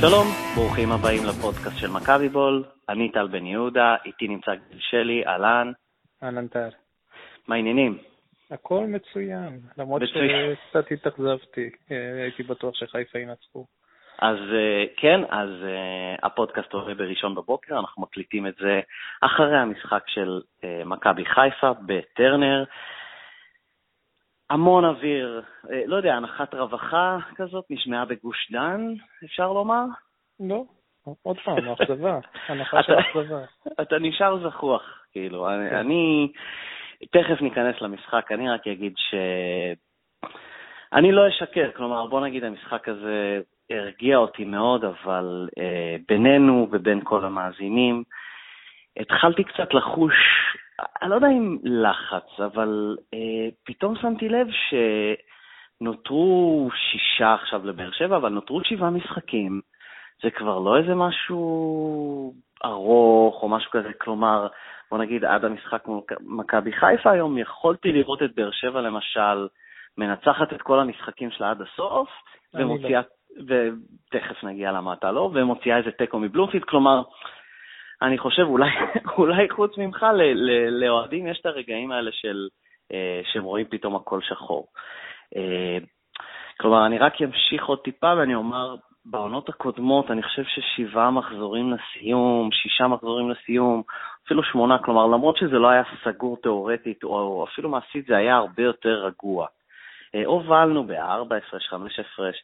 שלום, ברוכים הבאים לפודקאסט של מכבי בול, אני טל בן יהודה, איתי נמצא גיל שלי, אהלן. אהלן טל. מה העניינים? הכל מצוין, למרות מצוין. שקצת התאכזבתי, אה, הייתי בטוח שחיפה ינצחו. אז אה, כן, אז uh, הפודקאסט עולה בראשון בבוקר, אנחנו מקליטים את זה אחרי המשחק של מכבי חיפה בטרנר. המון אוויר, uh, לא יודע, הנחת רווחה כזאת נשמעה בגוש דן, אפשר לומר? לא, עוד פעם, אכזבה, הנחה של אכזבה. אתה נשאר זחוח, כאילו, אני, כן. אני, תכף ניכנס למשחק, אני רק אגיד ש... אני לא אשקר, כלומר, בוא נגיד המשחק הזה הרגיע אותי מאוד, אבל אה, בינינו ובין כל המאזינים, התחלתי קצת לחוש, אני לא יודע אם לחץ, אבל אה, פתאום שמתי לב שנותרו שישה עכשיו לבאר שבע, אבל נותרו שבעה משחקים. זה כבר לא איזה משהו ארוך או משהו כזה, כלומר, בוא נגיד עד המשחק מול מכבי חיפה היום, יכולתי לראות את באר שבע למשל מנצחת את כל המשחקים שלה עד הסוף, ומוציאה... לא. ותכף נגיע למה אתה לא, ומוציאה איזה תיקו מבלומפילד, כלומר, אני חושב, אולי, אולי חוץ ממך, לאוהדים יש את הרגעים האלה של, אה, שהם רואים פתאום הכל שחור. אה, כלומר, אני רק אמשיך עוד טיפה ואני אומר, בעונות הקודמות אני חושב ששבעה מחזורים לסיום, שישה מחזורים לסיום, אפילו שמונה, כלומר, למרות שזה לא היה סגור תאורטית, או אפילו מעשית, זה היה הרבה יותר רגוע. אה, הובלנו בארבע הפרש, חמש הפרש,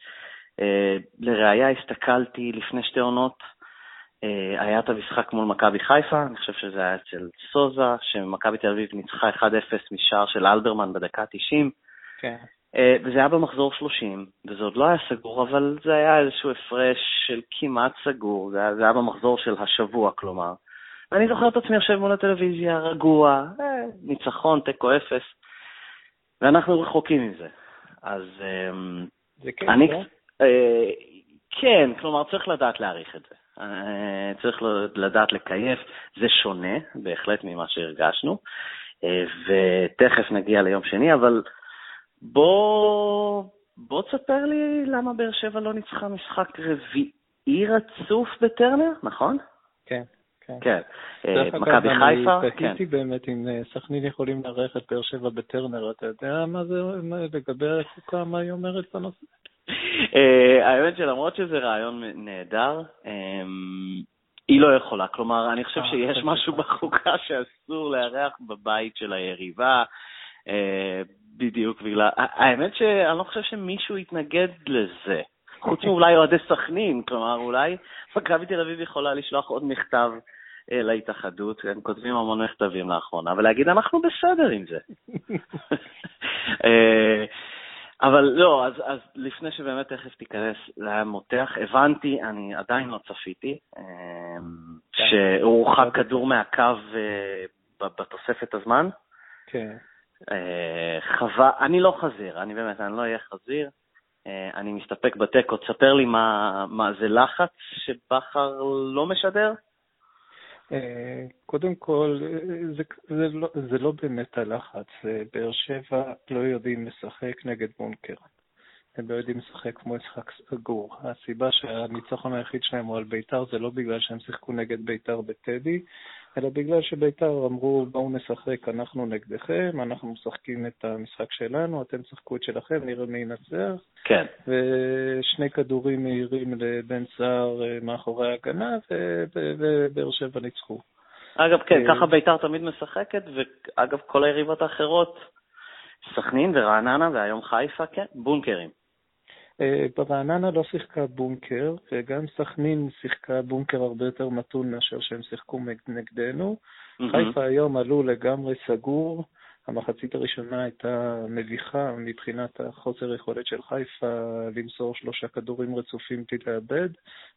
אה, לראיה, הסתכלתי לפני שתי עונות, היה את המשחק מול מכבי חיפה, אני חושב שזה היה אצל סוזה, שמכבי תל אביב ניצחה 1-0 משער של אלברמן בדקה ה-90. כן. אה, וזה היה במחזור 30, וזה עוד לא היה סגור, אבל זה היה איזשהו הפרש של כמעט סגור, זה היה, זה היה במחזור של השבוע, כלומר. ואני זוכר את עצמי יושב מול הטלוויזיה, רגוע, אה, ניצחון, תיקו אפס, ואנחנו רחוקים מזה. אז זה כן, אני, לא? אה, כן, כלומר, צריך לדעת להעריך את זה. אה, צריך לדעת לקייף, זה שונה בהחלט ממה שהרגשנו, אה, ותכף נגיע ליום שני, אבל בוא, בוא תספר לי למה באר שבע לא ניצחה משחק רביעי רצוף בטרנר, נכון? כן. כן. כן. מכבי חיפה, כן. תהיתי באמת אם סכנין יכולים לארח את באר שבע בטרנר, אתה יודע מה זה לגבי החוקה, מה היא אומרת בנושא? אה, האמת שלמרות שזה רעיון נהדר, אמ, היא לא יכולה. כלומר, אני חושב אה, שיש משהו בחוקה שאסור לארח בבית של היריבה, אה, בדיוק בגלל... האמת שאני לא חושב שמישהו יתנגד לזה. חוץ מאולי אוהדי סכנין, כלומר, אולי מכבי תל אביב יכולה לשלוח עוד מכתב להתאחדות, הם כותבים המון מכתבים לאחרונה, ולהגיד, אנחנו בסדר עם זה. אבל לא, אז, אז לפני שבאמת תכף תיכנס למותח, הבנתי, אני עדיין לא צפיתי, אמ, כן. שהורחק כדור מהקו אה, בתוספת הזמן. כן. אה, חווה, אני לא חזיר, אני באמת, אני לא אהיה חזיר. אה, אני מסתפק בתיקו. תספר לי מה, מה זה לחץ שבכר לא משדר? אה, קודם כל, זה, זה, לא, זה לא באמת הלחץ. אה, באר שבע לא יודעים לשחק נגד בונקר. הם לא יודעים לשחק כמו משחק סגור. הסיבה שהניצחון היחיד שלהם הוא על ביתר זה לא בגלל שהם שיחקו נגד ביתר בטדי, אלא בגלל שביתר אמרו, בואו נשחק, אנחנו נגדכם, אנחנו משחקים את המשחק שלנו, אתם תשחקו את שלכם, נראה מי ינצח. כן. ושני כדורים מהירים לבן סער אה, מאחורי ההגנה, ובאר שבע ניצחו. אגב, כן, אה, ככה ביתר תמיד משחקת, ואגב, כל היריבות האחרות, סכנין ורעננה, והיום חיפה, כן, בונקרים. אה, ברעננה לא שיחקה בונקר, וגם סכנין שיחקה בונקר הרבה יותר מתון מאשר שהם שיחקו נגדנו. Mm-hmm. חיפה היום עלו לגמרי סגור. המחצית הראשונה הייתה מביכה מבחינת החוסר יכולת של חיפה למסור שלושה כדורים רצופים בלי לאבד,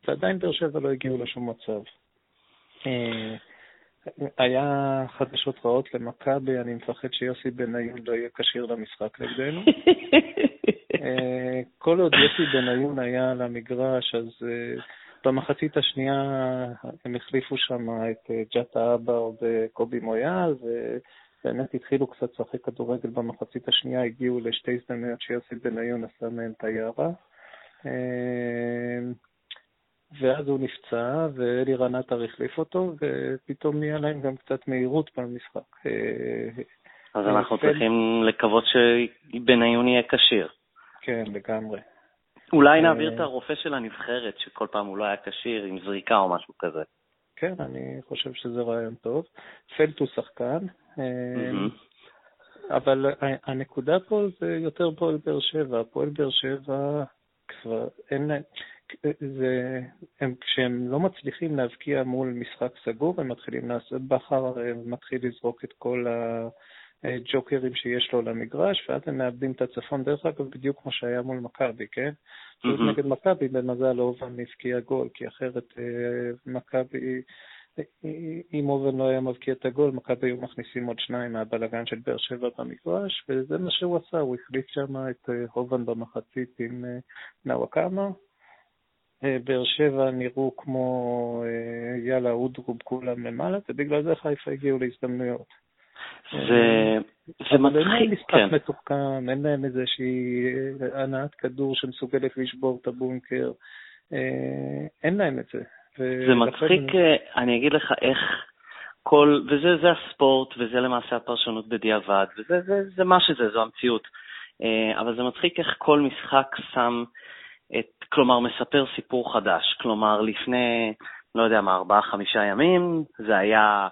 ועדיין באר שבע לא הגיעו לשום מצב. אה, היה חדשות רעות למכבי, אני מפחד שיוסי בניון לא יהיה כשיר למשחק נגדנו. אה, כל עוד יוסי בניון היה על המגרש, אז אה, במחצית השנייה הם החליפו שם את אה, ג'אטה אבא או בקובי מויאל, ובאמת התחילו קצת לשחק כדורגל במחצית השנייה, הגיעו לשתי הזדמנויות שיוסי בניון עשה מהן תיירה. ואז הוא נפצע, ואלירן עטר החליף אותו, ופתאום נהיה להם גם קצת מהירות במשחק. אז אנחנו צריכים לקוות שבניון יהיה כשיר. כן, לגמרי. אולי נעביר את הרופא של הנבחרת, שכל פעם הוא לא היה כשיר, עם זריקה או משהו כזה. כן, אני חושב שזה רעיון טוב. פלט הוא שחקן, אבל הנקודה פה זה יותר פועל באר שבע. פועל באר שבע כבר אין להם... זה, הם, כשהם לא מצליחים להבקיע מול משחק סגור, הם מתחילים לעשות, בכר מתחיל לזרוק את כל הג'וקרים שיש לו למגרש, ואז הם מאבדים את הצפון, דרך אגב, בדיוק כמו שהיה מול מכבי, כן? Mm-hmm. נגד מכבי, במזל אובן הבקיע גול, כי אחרת מכבי אם אובן לא היה מבקיע את הגול, מכבי היו מכניסים עוד שניים מהבלגן של באר שבע במגרש, וזה מה שהוא עשה, הוא החליף שם את אובן אה, במחצית עם אה, נאווקאמה. אה, באר שבע נראו כמו יאללה אודרוב כולם למעלה, ובגלל זה חיפה הגיעו להזדמנויות. זה, זה מצחיק, כן. אין להם משחק מתוחכם, אין להם איזושהי הנעת כדור שמסוגלת לשבור את הבונקר, אין להם את זה. זה מצחיק, אה, אני אגיד לך איך כל, וזה זה הספורט, וזה למעשה הפרשנות בדיעבד, וזה זה, זה מה שזה, זו המציאות. אה, אבל זה מצחיק איך כל משחק שם את, כלומר, מספר סיפור חדש. כלומר, לפני, לא יודע מה, ארבעה-חמישה ימים, זה היה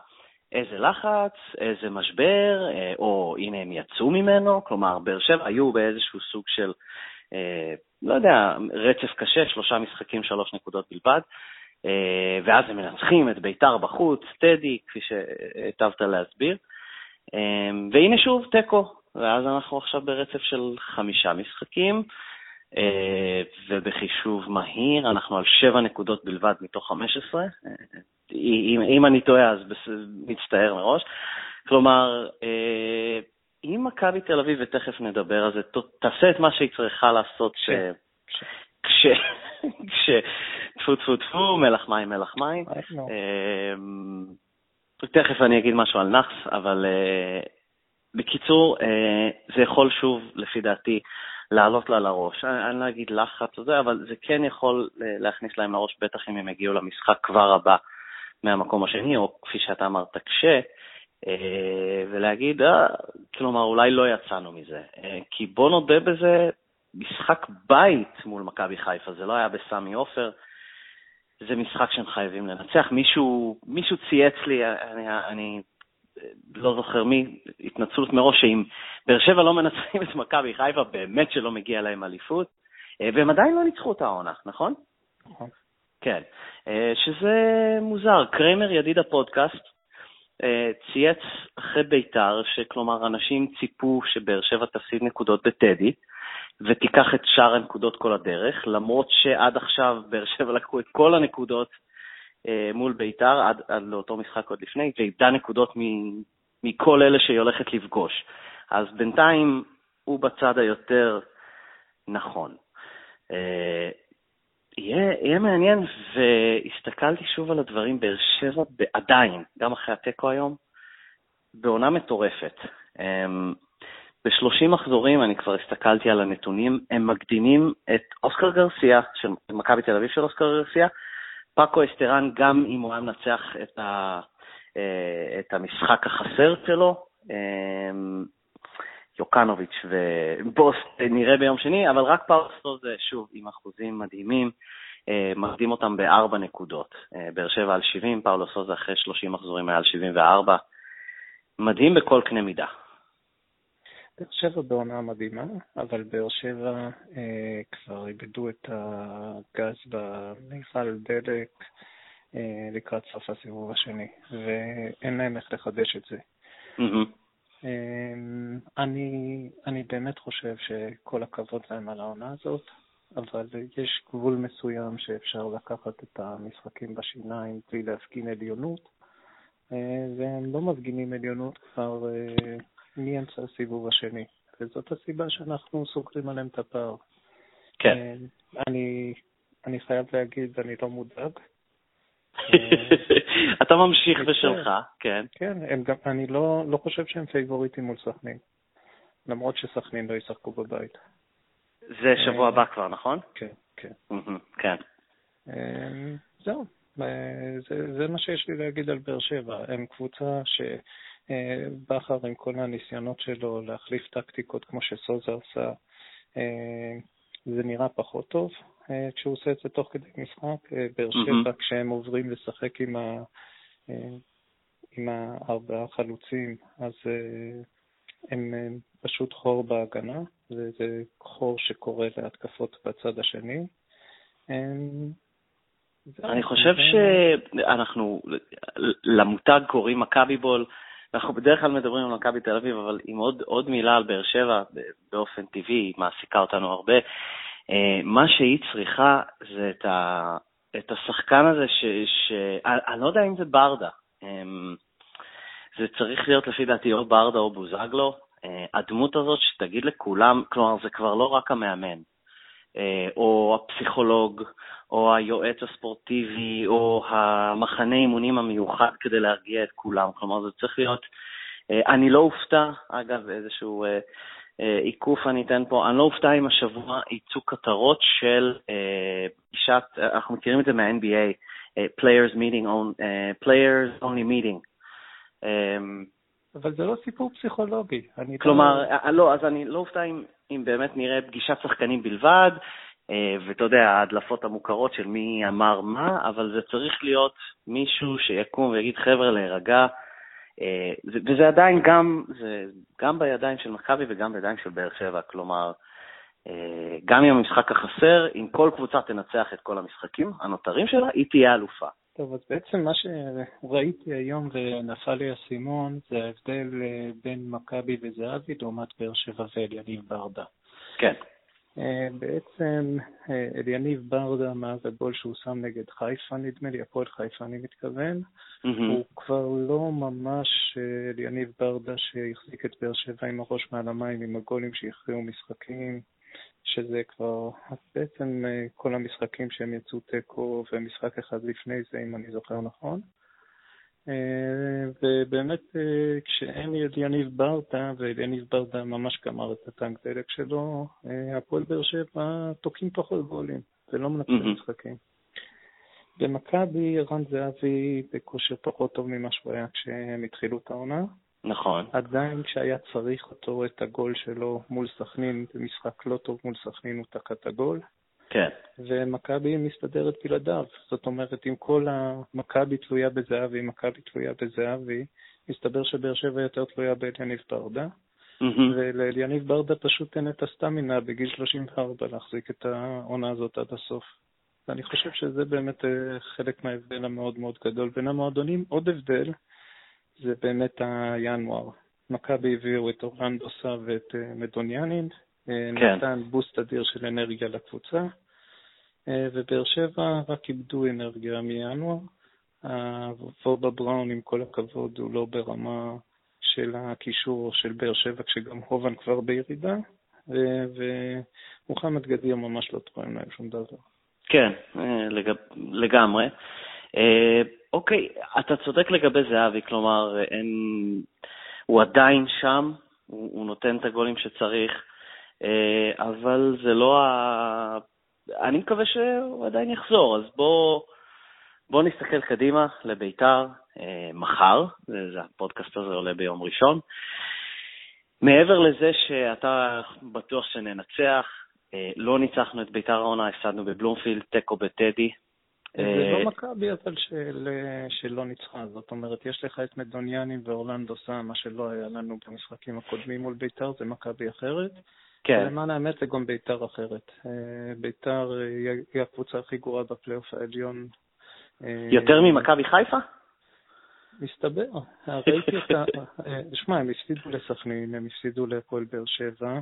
איזה לחץ, איזה משבר, אה, או הנה הם יצאו ממנו, כלומר, באר שבע היו באיזשהו סוג של, לא יודע, רצף קשה, שלושה משחקים, שלוש נקודות בלבד. אה, ואז הם מנצחים את ביתר בחוץ, טדי, כפי שהיטבת להסביר. אה, והנה שוב, תיקו, ואז אנחנו עכשיו ברצף של חמישה משחקים, אה, ובחישוב מהיר אנחנו על שבע נקודות בלבד מתוך 15. אם, אם אני טועה, אז מצטער מראש. כלומר, אם מכבי תל אביב, ותכף נדבר על זה, תעשה את מה שהיא צריכה לעשות, ש... כן. כש... כש... טפו טפו טפו, מלח מים, מלח מים. תכף אני אגיד משהו על נאחס, אבל אה, בקיצור, אה, זה יכול שוב, לפי דעתי, לעלות לה לראש. אני לא אגיד לחץ או זה, אבל זה כן יכול אה, להכניס להם לראש, בטח אם הם יגיעו למשחק כבר הבא מהמקום השני, או כפי שאתה אמרת, קשה, ולהגיד, כלומר, אולי לא יצאנו מזה. כי בוא נודה בזה, משחק בית מול מכבי חיפה, זה לא היה בסמי עופר, זה משחק שהם חייבים לנצח. מישהו, מישהו צייץ לי, אני, אני לא זוכר מי, התנצלות מראש, שאם באר שבע לא מנצחים את מכבי חיפה, באמת שלא מגיע להם אליפות, אה, והם עדיין לא ניצחו את העונה, נכון? נכון. כן, אה, שזה מוזר. קריימר, ידיד הפודקאסט, אה, צייץ אחרי בית"ר, שכלומר אנשים ציפו שבאר שבע תפסיד נקודות בטדי, ותיקח את שאר הנקודות כל הדרך, למרות שעד עכשיו באר שבע לקחו את כל הנקודות מול ביתר, עד, עד לאותו משחק עוד לפני, ואיבדה נקודות מכל אלה שהיא הולכת לפגוש. אז בינתיים הוא בצד היותר נכון. אה, יהיה, יהיה מעניין, והסתכלתי שוב על הדברים, באר שבע עדיין, גם אחרי התיקו היום, בעונה מטורפת. אמ, ב-30 מחזורים, אני כבר הסתכלתי על הנתונים, הם מקדימים את אוסקר גרסיה, של מכבי תל אביב של אוסקר גרסיה, פאקו אסטרן, גם אם הוא היה מנצח את, ה, אה, את המשחק החסר שלו, אמ, יוקנוביץ' ובוס נראה ביום שני, אבל רק פאולו סוזה, שוב, עם אחוזים מדהימים, אה, מקדים אותם בארבע נקודות. אה, באר שבע על 70, פאולו סוזה אחרי 30 מחזורים היה על 74. מדהים בכל קנה מידה. באר שבע בעונה מדהימה, אבל באר שבע אה, כבר איבדו את הגז במיכל דלק אה, לקראת סוף הסיבוב השני, ואין להם איך לחדש את זה. Mm-hmm. אה, אני, אני באמת חושב שכל הכבוד להם על העונה הזאת, אבל יש גבול מסוים שאפשר לקחת את המשחקים בשיניים בלי להפגין עליונות, אה, והם לא מפגינים עליונות כבר אה, מאמצע הסיבוב השני, וזאת הסיבה שאנחנו סוגרים עליהם את הפער. כן. אה, אני, אני חייב להגיד, אני לא מודאג. אתה ממשיך בשלך, כן. כן, גם, אני לא, לא חושב שהם פייבוריטים מול סכנין, למרות שסכנין לא ישחקו בבית. זה שבוע הבא כבר, נכון? כן, כן. כן. זהו, זה, זה מה שיש לי להגיד על באר שבע. הם קבוצה שבכר עם כל הניסיונות שלו להחליף טקטיקות כמו שסוזה עשה, זה נראה פחות טוב כשהוא עושה את זה תוך כדי משחק. באר שבע. כשהם עוברים לשחק עם, ה, עם הארבעה חלוצים, אז הם פשוט חור בהגנה, וזה חור שקורה להתקפות בצד השני. אני חושב שאנחנו, למותג קוראים מכבי בול, אנחנו בדרך כלל מדברים על מכבי תל אביב, אבל עם עוד, עוד מילה על באר שבע, באופן טבעי, היא מעסיקה אותנו הרבה. אה, מה שהיא צריכה זה את, ה, את השחקן הזה, ש, ש, אני לא יודע אם זה ברדה. אמ, זה צריך להיות לפי דעתי או ברדה או בוזגלו. אה, הדמות הזאת שתגיד לכולם, כלומר זה כבר לא רק המאמן, אה, או הפסיכולוג, או היועץ הספורטיבי, או המחנה אימונים המיוחד כדי להרגיע את כולם. כלומר, זה צריך להיות... אה, אני לא אופתע, אגב, איזשהו עיקוף אני אתן פה, אני לא אופתע אם השבוע יצאו כותרות של פגישת, אנחנו מכירים את זה מה-NBA, Players Meeting, Players Only Meeting. אבל זה לא סיפור פסיכולוגי. כלומר, לא... לא, אז אני לא אופתע אם, באמת נראה פגישת שחקנים בלבד, אה, ואתה יודע, ההדלפות המוכרות של מי אמר מה, אבל זה צריך להיות מישהו שיקום ויגיד, חבר'ה, להירגע. אה, וזה עדיין גם, זה גם בידיים של מכבי וגם בידיים של באר שבע. כלומר, אה, גם אם המשחק החסר, אם כל קבוצה תנצח את כל המשחקים הנותרים שלה, היא תהיה אלופה. טוב, אז בעצם מה שראיתי היום ונפל לי האסימון זה ההבדל אה, בין מכבי וזהבי לעומת באר שבע ואליניב ברדה. כן. אה, בעצם אה, אליניב ברדה, מאז הגול שהוא שם נגד חיפה, נדמה לי, הפועל חיפה אני מתכוון. הוא כבר לא ממש אליניב ברדה שהחזיק את באר שבע עם הראש מעל המים, עם הגולים שהכריעו משחקים. שזה כבר בעצם אה, כל המשחקים שהם יצאו תיקו ומשחק אחד לפני זה, אם אני זוכר נכון. אה, ובאמת אה, כשאין יניב ברדה, ויניב ברדה ממש גמר את הטנק דלק שלו, הפועל באר שבע תוקעים פחות גולים ולא מנצחים. משחקים. במכבי רן זהבי בכושר פחות טוב ממה שהוא היה כשהם התחילו את העונה. נכון. עדיין כשהיה צריך אותו, את הגול שלו מול סכנין, במשחק לא טוב מול סכנין הוא תקע את הגול. כן. ומכבי מסתדרת בלעדיו. זאת אומרת, אם כל המכבי תלויה בזהבי, מכבי תלויה בזהבי, מסתבר שבאר שבע יותר תלויה באליניב ברדה. Mm-hmm. ולאליניב ברדה פשוט אין את הסטמינה בגיל 34 להחזיק את העונה הזאת עד הסוף. ואני חושב שזה באמת אה, חלק מההבדל המאוד מאוד גדול בין המועדונים. עוד הבדל, זה באמת הינואר. מכבי הביאו את אורלנדו סא ואת אה, מדוניאנין, כן. נתן בוסט אדיר של אנרגיה לקבוצה, אה, ובאר שבע רק איבדו אנרגיה מינואר. וובה בראון, עם כל הכבוד, הוא לא ברמה של הקישור של באר שבע, כשגם הובן כבר בירידה, ומוחמד גדיר ממש לא תורם להם שום דבר. כן, לגמרי. אה, אוקיי, אתה צודק לגבי זהבי, כלומר, אין, הוא עדיין שם, הוא, הוא נותן את הגולים שצריך, אה, אבל זה לא ה... אני מקווה שהוא עדיין יחזור, אז בואו בוא נסתכל קדימה לביתר אה, מחר, זה, הפודקאסט הזה עולה ביום ראשון. מעבר לזה שאתה בטוח שננצח, לא ניצחנו את ביתר העונה, הפסדנו בבלומפילד, תיקו בטדי, זה לא אה, מכבי אבל של, שלא ניצחה, זאת אומרת, יש לך את מדוניאנים ואורלנדו סא, מה שלא היה לנו במשחקים הקודמים מול ביתר, זה מכבי אחרת. כן. למען האמת זה גם ביתר אחרת. אה, ביתר היא הקבוצה הכי גרועה בפלייאוף העליון. אה, יותר ממכבי חיפה? מסתבר, ראיתי את ה... שמע, הם הפסידו לסכנין, הם הפסידו להפועל באר שבע,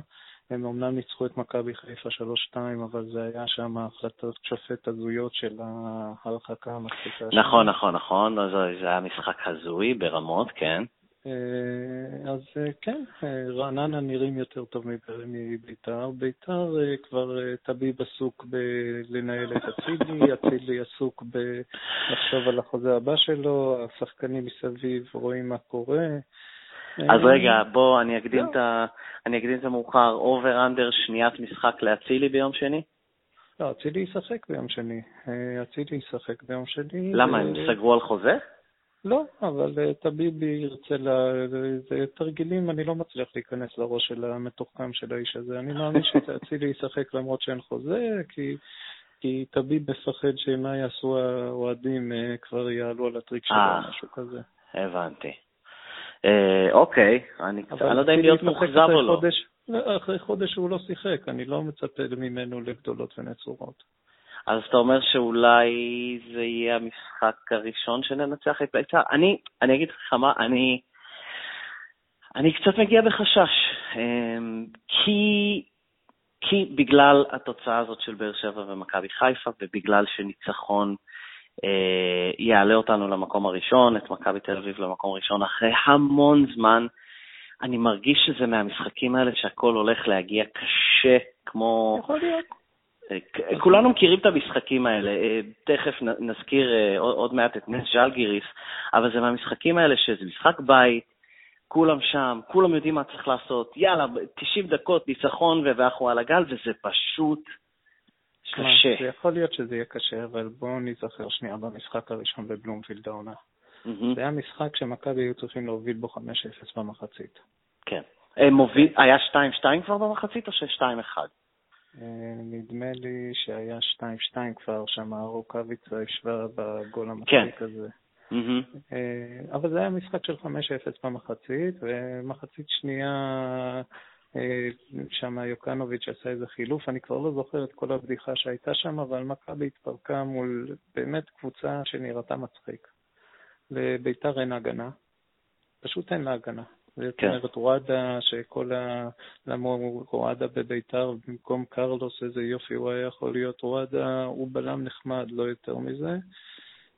הם אמנם ניצחו את מכבי חיפה 3-2, אבל זה היה שם החלטות שופט הזויות של ההרחקה המצחיקה. נכון, נכון, נכון, אז זה היה משחק הזוי ברמות, כן. אה, אז אה, כן, אה, רעננה נראים יותר טוב מביתר. ביתר כבר טביב עסוק בלנהל את אצילי, אצילי עסוק בלחשוב על החוזה הבא שלו, השחקנים מסביב רואים מה קורה. אז רגע, בוא, אני אקדים, לא. את, את המאוחר. אובר אנדר שניית משחק לאצילי ביום שני? לא, אצילי ישחק ביום שני. אצילי ישחק ביום שני. למה, הם סגרו על חוזה? לא, אבל טביבי ירצה ל... זה תרגילים, אני לא מצליח להיכנס לראש של המתוחכם של האיש הזה. אני מאמין שאצילי ישחק למרות שאין חוזה, כי, כי טביב מפחד שמה יעשו האוהדים, uh, כבר יעלו על הטריק שלו, או משהו כזה. הבנתי. אה, אוקיי, אני לא יודע אם להיות מאוכזב או לא. לא. אחרי חודש הוא לא שיחק, אני לא מצפה ממנו לגדולות ונצורות. אז אתה אומר שאולי זה יהיה המשחק הראשון שננצח את בית"ר. אני, אני אגיד לך מה, אני, אני קצת מגיע בחשש, אמ, כי, כי בגלל התוצאה הזאת של באר שבע ומכבי חיפה, ובגלל שניצחון אה, יעלה אותנו למקום הראשון, את מכבי תל אביב למקום הראשון, אחרי המון זמן, אני מרגיש שזה מהמשחקים האלה שהכל הולך להגיע קשה, כמו... יכול להיות. כולנו מכירים את המשחקים האלה, אה, תכף נזכיר אה, עוד מעט את נס ז'לגיריס, אבל זה מהמשחקים האלה שזה משחק בית, כולם שם, כולם יודעים מה צריך לעשות, יאללה, 90 דקות, ניצחון ואנחנו על הגל, וזה פשוט קשה. זה יכול להיות שזה יהיה קשה, אבל בואו נזכר שנייה במשחק הראשון בבלומפילד העונה. זה היה משחק שמכבי היו צריכים להוביל בו 5-0 במחצית. כן. מוביל, היה 2-2 כבר במחצית או ש-2-1? נדמה לי שהיה 2-2 כבר, שם רוקאביצה השווה בגול כן. המצחיק הזה. אה, אבל זה היה משחק של 5-0 במחצית, ומחצית שנייה אה, שם יוקנוביץ' עשה איזה חילוף, אני כבר לא זוכר את כל הבדיחה שהייתה שם, אבל מכבי התפרקה מול באמת קבוצה שנראתה מצחיק. לביתר אין הגנה, פשוט אין לה הגנה. כן. רואדה, שכל ה... למה רואדה בביתר במקום קרלוס, איזה יופי הוא היה יכול להיות. רואדה הוא בלם נחמד, לא יותר מזה.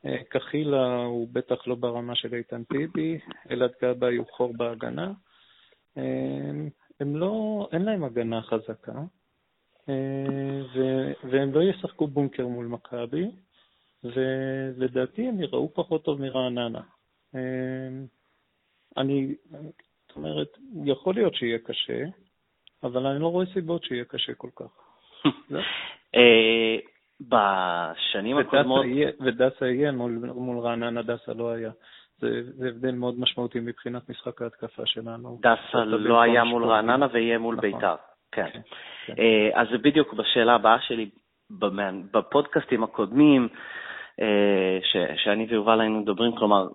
אה, קחילה הוא בטח לא ברמה של איתן טיבי, אלעד גבאי הוא חור בהגנה. אה, הם לא, אין להם הגנה חזקה, אה, והם לא ישחקו בונקר מול מכבי, ולדעתי הם יראו פחות טוב מרעננה. אני, אומרת, יכול להיות שיהיה קשה, אבל אני לא רואה סיבות שיהיה קשה כל כך. אה, בשנים הקודמות... ודסה יהיה מול רעננה, דסה לא היה. זה, זה הבדל מאוד משמעותי מבחינת משחק ההתקפה שלנו. דסה לא היה מול רעננה ויהיה מול נכון. בית"ר. כן. כן, כן. אה, אז זה בדיוק בשאלה הבאה שלי, בפודקאסטים הקודמים, אה, ש, שאני ויובל היינו מדברים, כלומר,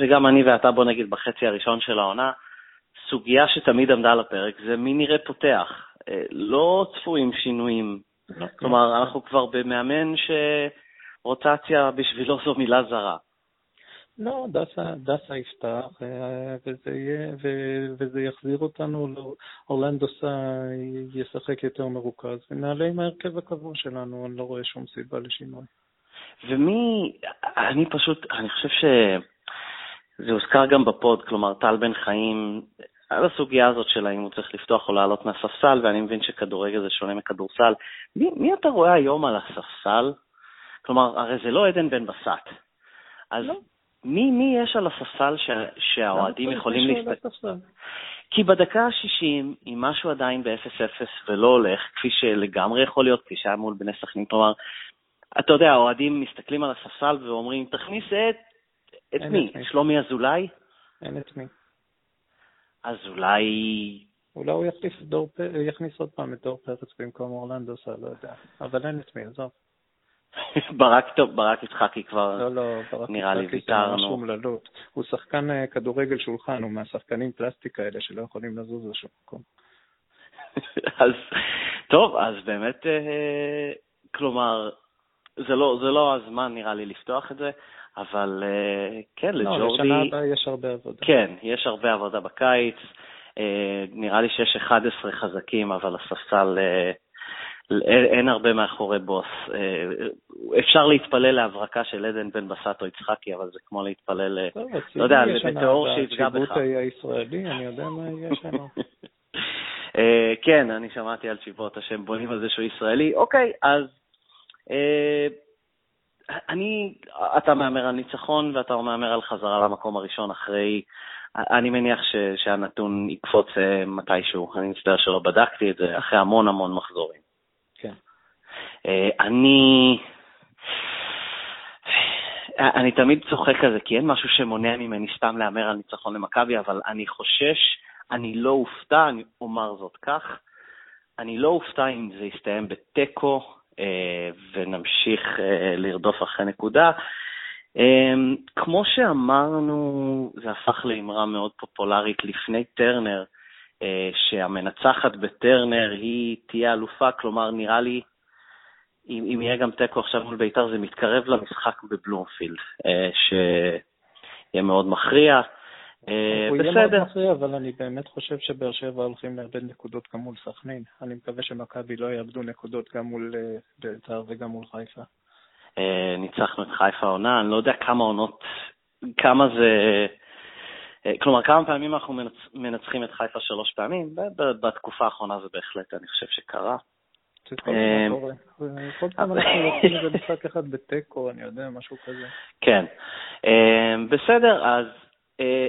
וגם אני ואתה, בוא נגיד, בחצי הראשון של העונה, סוגיה שתמיד עמדה על הפרק זה מי נראה פותח. אה, לא צפויים שינויים. לא, כלומר, לא. אנחנו כבר במאמן שרוטציה בשבילו זו מילה זרה. לא, דסה, דסה יפתח, אה, וזה, יהיה, וזה יחזיר אותנו, אורלנדו סא ישחק יותר מרוכז, ונעלה עם ההרכב הקבוע שלנו, אני לא רואה שום סיבה לשינוי. ומי, אני פשוט, אני חושב שזה הוזכר גם בפוד, כלומר, טל בן חיים, על הסוגיה הזאת של האם הוא צריך לפתוח או לעלות מהספסל, ואני מבין שכדורגל זה שונה מכדורסל. מי, מי אתה רואה היום על הספסל? כלומר, הרי זה לא עדן בן בסט. אז לא. מי, מי יש על הספסל שהאוהדים יכולים להסתכל? כי בדקה ה-60, אם משהו עדיין ב-0-0 ולא הולך, כפי שלגמרי יכול להיות, כפי שהיה מול בני סכנין, כלומר, אתה יודע, האוהדים מסתכלים על הספסל ואומרים, תכניס את, את מי? את שלומי אזולאי? אין את מי. אז אולי... אולי הוא יחליף דור, יכניס עוד פעם את דור פרץ במקום אורלנדו סע, לא יודע. אבל אין את מי, עזוב. ברק טוב, ברק יצחקי כבר, לא, לא, ברק נראה לי ויתרנו. זה אומללות. הוא שחקן אה, כדורגל שולחן, הוא מהשחקנים פלסטיק האלה שלא יכולים לזוז לשום מקום. אז, טוב, אז באמת, אה, כלומר, זה לא, זה לא הזמן נראה לי לפתוח את זה, אבל אה, כן, לא, לג'ורדי... לא, לשנה הבאה יש הרבה עבודה. כן, יש הרבה עבודה בקיץ. אה, נראה לי שיש 11 חזקים, אבל הספסל, אה, אין הרבה מאחורי בוס. אפשר להתפלל להברקה של עדן בן בסט או יצחקי, אבל זה כמו להתפלל, לא יודע, למטאור שיפגע בך. שיבוט הישראלי, אני יודע מה יהיה שם. כן, אני שמעתי על שיבות השם בונים על זה שהוא ישראלי. אוקיי, אז אני, אתה מהמר על ניצחון ואתה מהמר על חזרה למקום הראשון אחרי, אני מניח ש, שהנתון יקפוץ אה, מתישהו, אני מצטער שלא בדקתי את זה, אחרי המון המון מחזורים. כן. אני... אני תמיד צוחק על זה, כי אין משהו שמונע ממני סתם להמר על ניצחון למכבי, אבל אני חושש, אני לא אופתע, אני אומר זאת כך, אני לא אופתע אם זה יסתיים בתיקו אה, ונמשיך אה, לרדוף אחרי נקודה. אה, כמו שאמרנו, זה הפך לאמרה מאוד פופולרית לפני טרנר, שהמנצחת בטרנר היא תהיה אלופה, כלומר, נראה לי, אם, אם יהיה גם תיקו עכשיו מול בית"ר, זה מתקרב למשחק בבלומפילד, שיהיה מאוד מכריע. אה, הוא יהיה מאוד מכריע, אבל אני באמת חושב שבאר שבע הולכים לאבד נקודות גם מול סכנין. אני מקווה שמכבי לא יאבדו נקודות גם מול אה, בית"ר וגם מול חיפה. אה, ניצחנו את חיפה עונה, אני לא יודע כמה עונות, כמה זה... כלומר, כמה פעמים אנחנו מנצחים את חיפה שלוש פעמים? בתקופה האחרונה זה בהחלט, אני חושב שקרה. כל פעם אנחנו לוקחים איזה משחק אחד בתיקו, אני יודע, משהו כזה. כן. בסדר, אז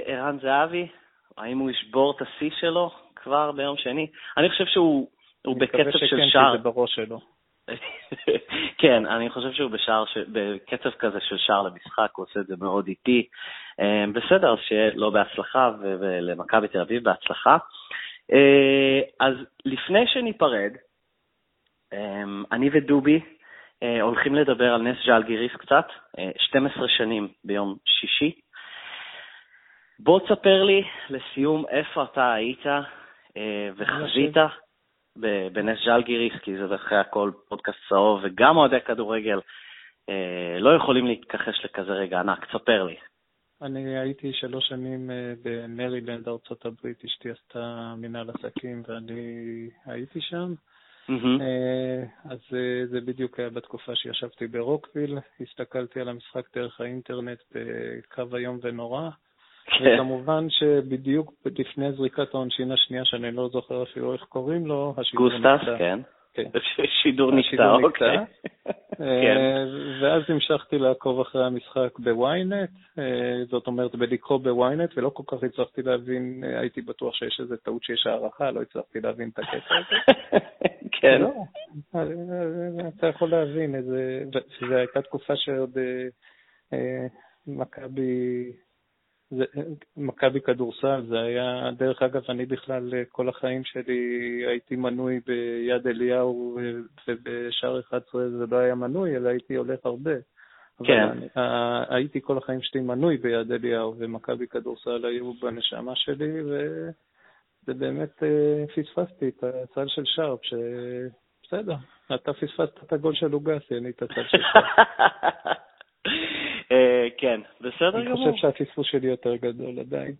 ערן זהבי, האם הוא ישבור את השיא שלו כבר ביום שני? אני חושב שהוא בקצב של שער. אני מקווה שכן, כי זה בראש שלו. כן, אני חושב שהוא בשער, ש... בקצב כזה של שער למשחק, הוא עושה את זה מאוד איטי. אה, בסדר, אז שיהיה לו בהצלחה ולמכבי תל אביב בהצלחה. אה, אז לפני שניפרד, אני ודובי הולכים לדבר על נס ז'אלגיריס קצת, 12 שנים ביום שישי, בוא תספר לי לסיום איפה אתה היית אה, וחזית בנס ז'לגיריס, כי זה אחרי הכל פודקאסט צהוב, וגם אוהדי כדורגל אה, לא יכולים להתכחש לכזה רגע ענק. תספר לי. אני הייתי שלוש שנים אה, במרילנד, ארצות הברית, אשתי עשתה מנהל עסקים ואני הייתי שם. Mm-hmm. אז זה בדיוק היה בתקופה שישבתי ברוקוויל, הסתכלתי על המשחק דרך האינטרנט בקו איום ונורא. כן. וכמובן שבדיוק לפני זריקת העונשין השנייה, שאני לא זוכר אפילו איך קוראים לו, השידור נקטע. גוסטס, כן. כן. שידור נקטע, אוקיי. כן. ואז המשכתי לעקוב אחרי המשחק בוויינט, אה, זאת אומרת בלקרוא בוויינט, ולא כל כך הצלחתי להבין, אה, הייתי בטוח שיש איזו טעות שיש הערכה, לא הצלחתי להבין את הקטע הזה. כן. לא, אה, אתה יכול להבין, זו הייתה תקופה שעוד מכבי מכבי כדורסל, זה היה, דרך אגב, אני בכלל כל החיים שלי הייתי מנוי ביד אליהו ובשער 11 זה לא היה מנוי, אלא הייתי הולך הרבה. כן. אני, הייתי כל החיים שלי מנוי ביד אליהו, ומכבי כדורסל היו בנשמה שלי, וזה באמת אה, פספסתי את הצל של שרפ, שבסדר, אתה פספסת את הגול של לוגסי, אני את הצל של שרפ. אה, כן, בסדר גמור. אני חושב שהפספוס שלי יותר גדול עדיין.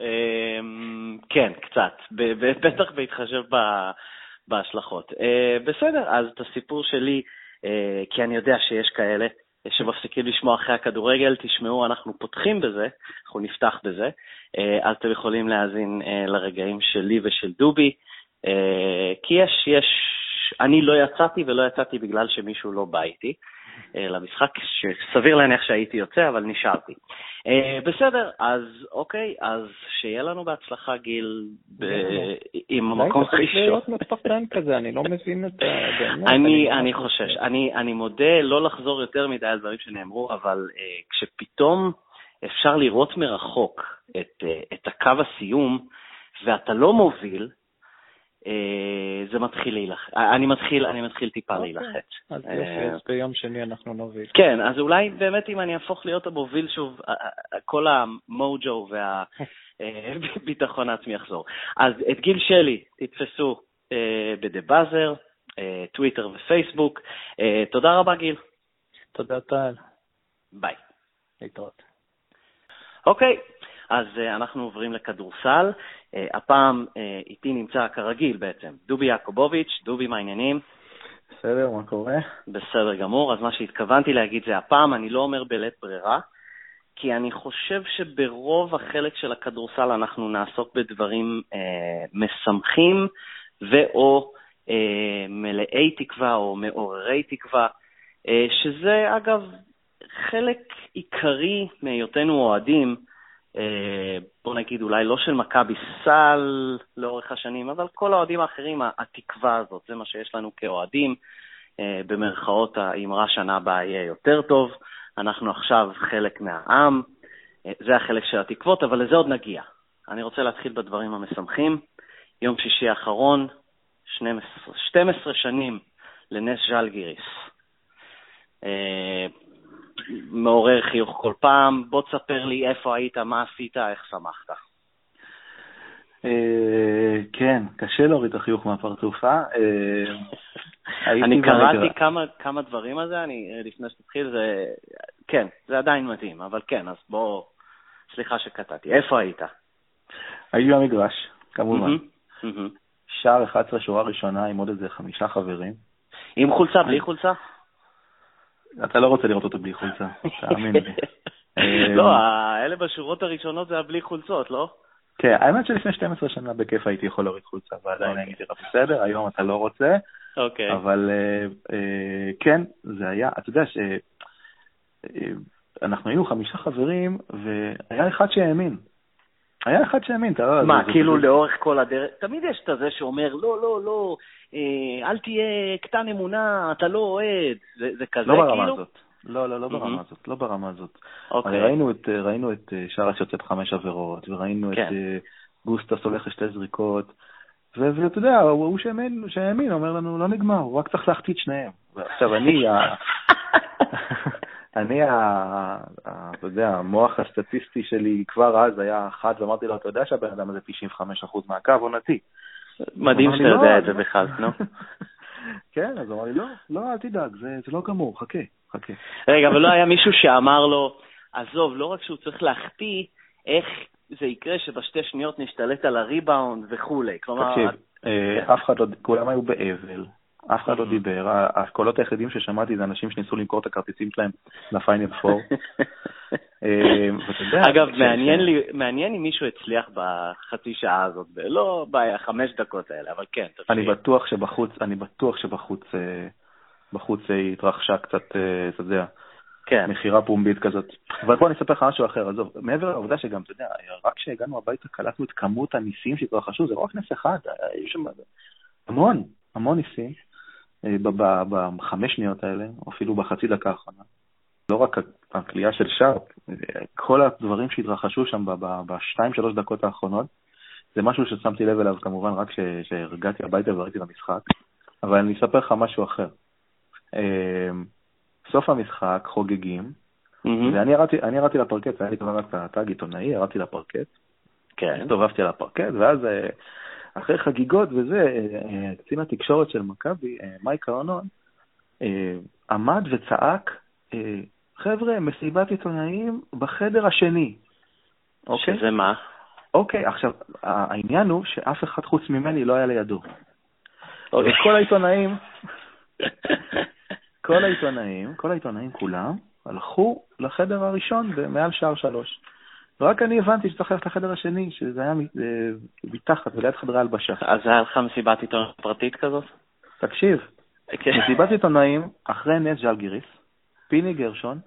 אמ, כן, קצת, בטח בהתחשב בהשלכות. אה, בסדר, אז את הסיפור שלי, אה, כי אני יודע שיש כאלה שמפסיקים לשמוע אחרי הכדורגל, תשמעו, אנחנו פותחים בזה, אנחנו נפתח בזה, אז אתם יכולים להאזין לרגעים שלי ושל דובי, כי יש, יש, אני לא יצאתי ולא יצאתי בגלל שמישהו לא בא איתי. אה, למשחק, שסביר להניח שהייתי יוצא, אבל נשארתי. אה, בסדר, אז אוקיי, אז שיהיה לנו בהצלחה, גיל, עם המקום הראשון. צריך להיות מפחדן כזה, אני לא מבין את ה... אני חושש. אני מודה לא לחזור יותר מדי על דברים שנאמרו, אבל אה, כשפתאום אפשר לראות מרחוק את הקו הסיום, ואתה לא מוביל, זה מתחיל להילחץ. אה, אני מתחיל, אני מתחיל טיפה אוקיי. להילחץ. אז יופי, אה, אז ביום שני אנחנו נוביל. כן, אז אולי באמת אם אני אהפוך להיות המוביל שוב, כל המוג'ו והביטחון העצמי יחזור. אז את גיל שלי תתפסו בדה באזר, טוויטר ופייסבוק. תודה רבה, גיל. תודה, טל. ביי. להתראות. אוקיי, אז אנחנו עוברים לכדורסל. Uh, הפעם uh, איתי נמצא כרגיל בעצם, דובי יעקובוביץ', דובי, מה העניינים? בסדר, מה קורה? בסדר גמור, אז מה שהתכוונתי להגיד זה הפעם אני לא אומר בלית ברירה, כי אני חושב שברוב החלק של הכדורסל אנחנו נעסוק בדברים uh, משמחים ו/או uh, מלאי תקווה או מעוררי תקווה, uh, שזה אגב חלק עיקרי מהיותנו אוהדים, אה, בוא נגיד אולי לא של מכבי סל לאורך השנים, אבל כל האוהדים האחרים, התקווה הזאת, זה מה שיש לנו כאוהדים. במרכאות האמרה שנה הבאה יהיה יותר טוב. אנחנו עכשיו חלק מהעם, זה החלק של התקוות, אבל לזה עוד נגיע. אני רוצה להתחיל בדברים המשמחים. יום שישי האחרון, 12, 12 שנים לנס ז'לגיריס. אה, מעורר חיוך כל פעם. בוא תספר לי איפה היית, מה עשית, איך שמחת. אה, כן, קשה להוריד את החיוך מהפרצופה. אה, אני קראתי כמה, כמה דברים על זה, אני, לפני שתתחיל, זה, כן, זה עדיין מתאים, אבל כן, אז בוא, סליחה שקטעתי. איפה היית? הייתי במגרש, כמובן. שער 11, שורה ראשונה, עם עוד איזה חמישה חברים. עם חולצה, בלי חולצה? אתה לא רוצה לראות אותו בלי חולצה, תאמין לי. לא, אלה בשורות הראשונות זה הבלי חולצות, לא? כן, האמת שלפני 12 שנה בכיף הייתי יכול להוריד חולצה, ועדיין אוקיי. הייתי לך בסדר, היום אתה לא רוצה. אוקיי. אבל אה, אה, כן, זה היה, אתה יודע שאנחנו אה, היינו חמישה חברים, והיה אחד שהאמין. היה אחד שהאמין, אתה יודע. מה, כאילו לאורך כל הדרך, תמיד יש את הזה שאומר, לא, לא, לא, אל תהיה קטן אמונה, אתה לא אוהד, זה כזה כאילו? לא ברמה הזאת. לא, לא, לא ברמה הזאת, לא ברמה הזאת. אוקיי. ראינו את, ראינו את שרה שיוצאת חמש עבירות, וראינו את כן. גוסטס הולך לשתי זריקות, ואתה יודע, הוא שהאמין, אומר לנו, לא נגמר, הוא רק צריך להחטיא את שניהם. ועכשיו אני, אני, אתה יודע, המוח הסטטיסטי שלי כבר אז היה חד, ואמרתי לו, אתה יודע שהבן אדם הזה 95% מהקו עונתי. מדהים שאתה יודע לא, את זה בכלל, נו. כן, אז הוא אמר לי, לא, לא, אל תדאג, זה לא גמור, חכה, חכה. רגע, אבל לא היה מישהו שאמר לו, עזוב, לא רק שהוא צריך להחטיא, איך זה יקרה שבשתי שניות נשתלט על הריבאונד וכולי. כלומר... תקשיב, אה, אף אחד לא, כולם היו באבל, אף אחד לא דיבר, הקולות היחידים ששמעתי זה אנשים שניסו למכור את הכרטיסים שלהם לפיינל פור. אה, אגב, מעניין אם מישהו הצליח בחצי שעה הזאת, ולא בחמש דקות האלה, אבל כן, תתחיל. אני בטוח שבחוץ, אני בטוח שבחוץ אה, בחוץ התרחשה קצת, אתה יודע, כן. מכירה פומבית כזאת. אבל בוא אני אספר לך משהו אחר, עזוב, מעבר לעובדה שגם, אתה יודע, רק כשהגענו הביתה קלטנו את כמות הניסים שהתרחשו, זה לא רק נס אחד, יש שם המון, המון ניסים, אה, בחמש שניות האלה, או אפילו בחצי דקה האחרונה. לא רק הכלייה של שרפ, כל הדברים שהתרחשו שם בשתיים, שלוש דקות האחרונות, זה משהו ששמתי לב אליו כמובן רק כשהרגעתי הביתה וראיתי את המשחק, אבל אני אספר לך משהו אחר. אה, סוף המשחק, חוגגים, mm-hmm. ואני ירדתי, ירדתי לפרקט, היה לי כבר את הטאג עיתונאי, ירדתי לפרקט, כן. הסתובבתי על הפרקט, ואז אה, אחרי חגיגות וזה, אה, קצין התקשורת של מכבי, אה, מייק ארנון, עמד וצעק, חבר'ה, מסיבת עיתונאים בחדר השני. אוקיי? שזה מה? אוקיי, עכשיו, העניין הוא שאף אחד חוץ ממני לא היה לידו. אוקיי. כל העיתונאים, כל העיתונאים, כל העיתונאים כולם, הלכו לחדר הראשון מעל שער שלוש. ורק אני הבנתי שצריך ללכת לחדר השני, שזה היה אה, מתחת וליד חדרי הלבשה. אז היה לך מסיבת עיתונאים פרטית כזאת? תקשיב. כן. מסיבת עיתונאים אחרי נס ז'לגיריס, פיני גרשון,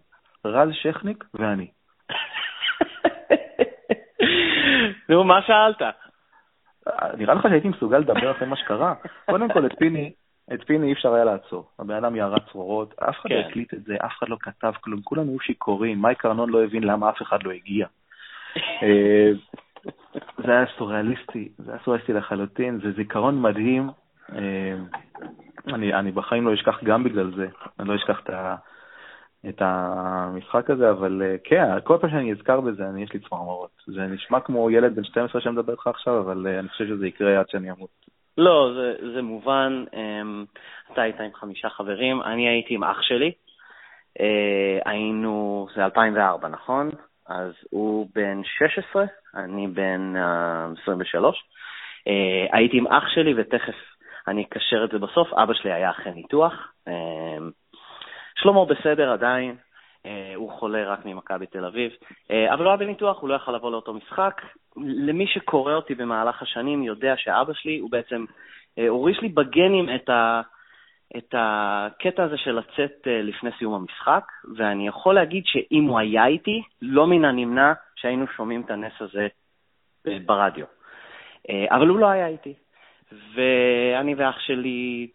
רז שכניק ואני. נו, מה שאלת? נראה לך שהייתי מסוגל לדבר אחרי מה שקרה? קודם כל, את פיני, את פיני אי אפשר היה לעצור. הבן אדם ירה צרורות, אף אחד לא כן. לא הקליט את זה, אף אחד לא כתב כלום, כולם היו שיכורים, מייק ארנון לא הבין למה אף אחד לא הגיע. אה, זה היה סוריאליסטי, זה היה סוריאליסטי לחלוטין, זה זיכרון מדהים. אה, אני, אני בחיים לא אשכח גם בגלל זה, אני לא אשכח את, ה, את המשחק הזה, אבל אה, כן, כל פעם שאני אזכר בזה, אני, יש לי צמרמורות. זה נשמע כמו ילד בן 12 שמדבר איתך עכשיו, אבל אני חושב שזה יקרה עד שאני אמות. לא, זה, זה מובן. Um, אתה היית עם חמישה חברים, אני הייתי עם אח שלי. היינו, זה 2004, נכון? אז הוא בן 16, אני בן uh, 23. Uh, הייתי עם אח שלי, ותכף אני אקשר את זה בסוף. אבא שלי היה אחרי ניתוח. Uh, שלמה בסדר עדיין, אה, הוא חולה רק ממכבי תל אביב, אה, אבל הוא היה בניתוח, הוא לא יכל לבוא לאותו משחק. למי שקורא אותי במהלך השנים יודע שאבא שלי, הוא בעצם הוריש לי בגנים את, ה, את הקטע הזה של לצאת לפני סיום המשחק, ואני יכול להגיד שאם הוא היה איתי, לא מן הנמנע שהיינו שומעים את הנס הזה ברדיו. אבל הוא לא היה איתי. ואני ואח שלי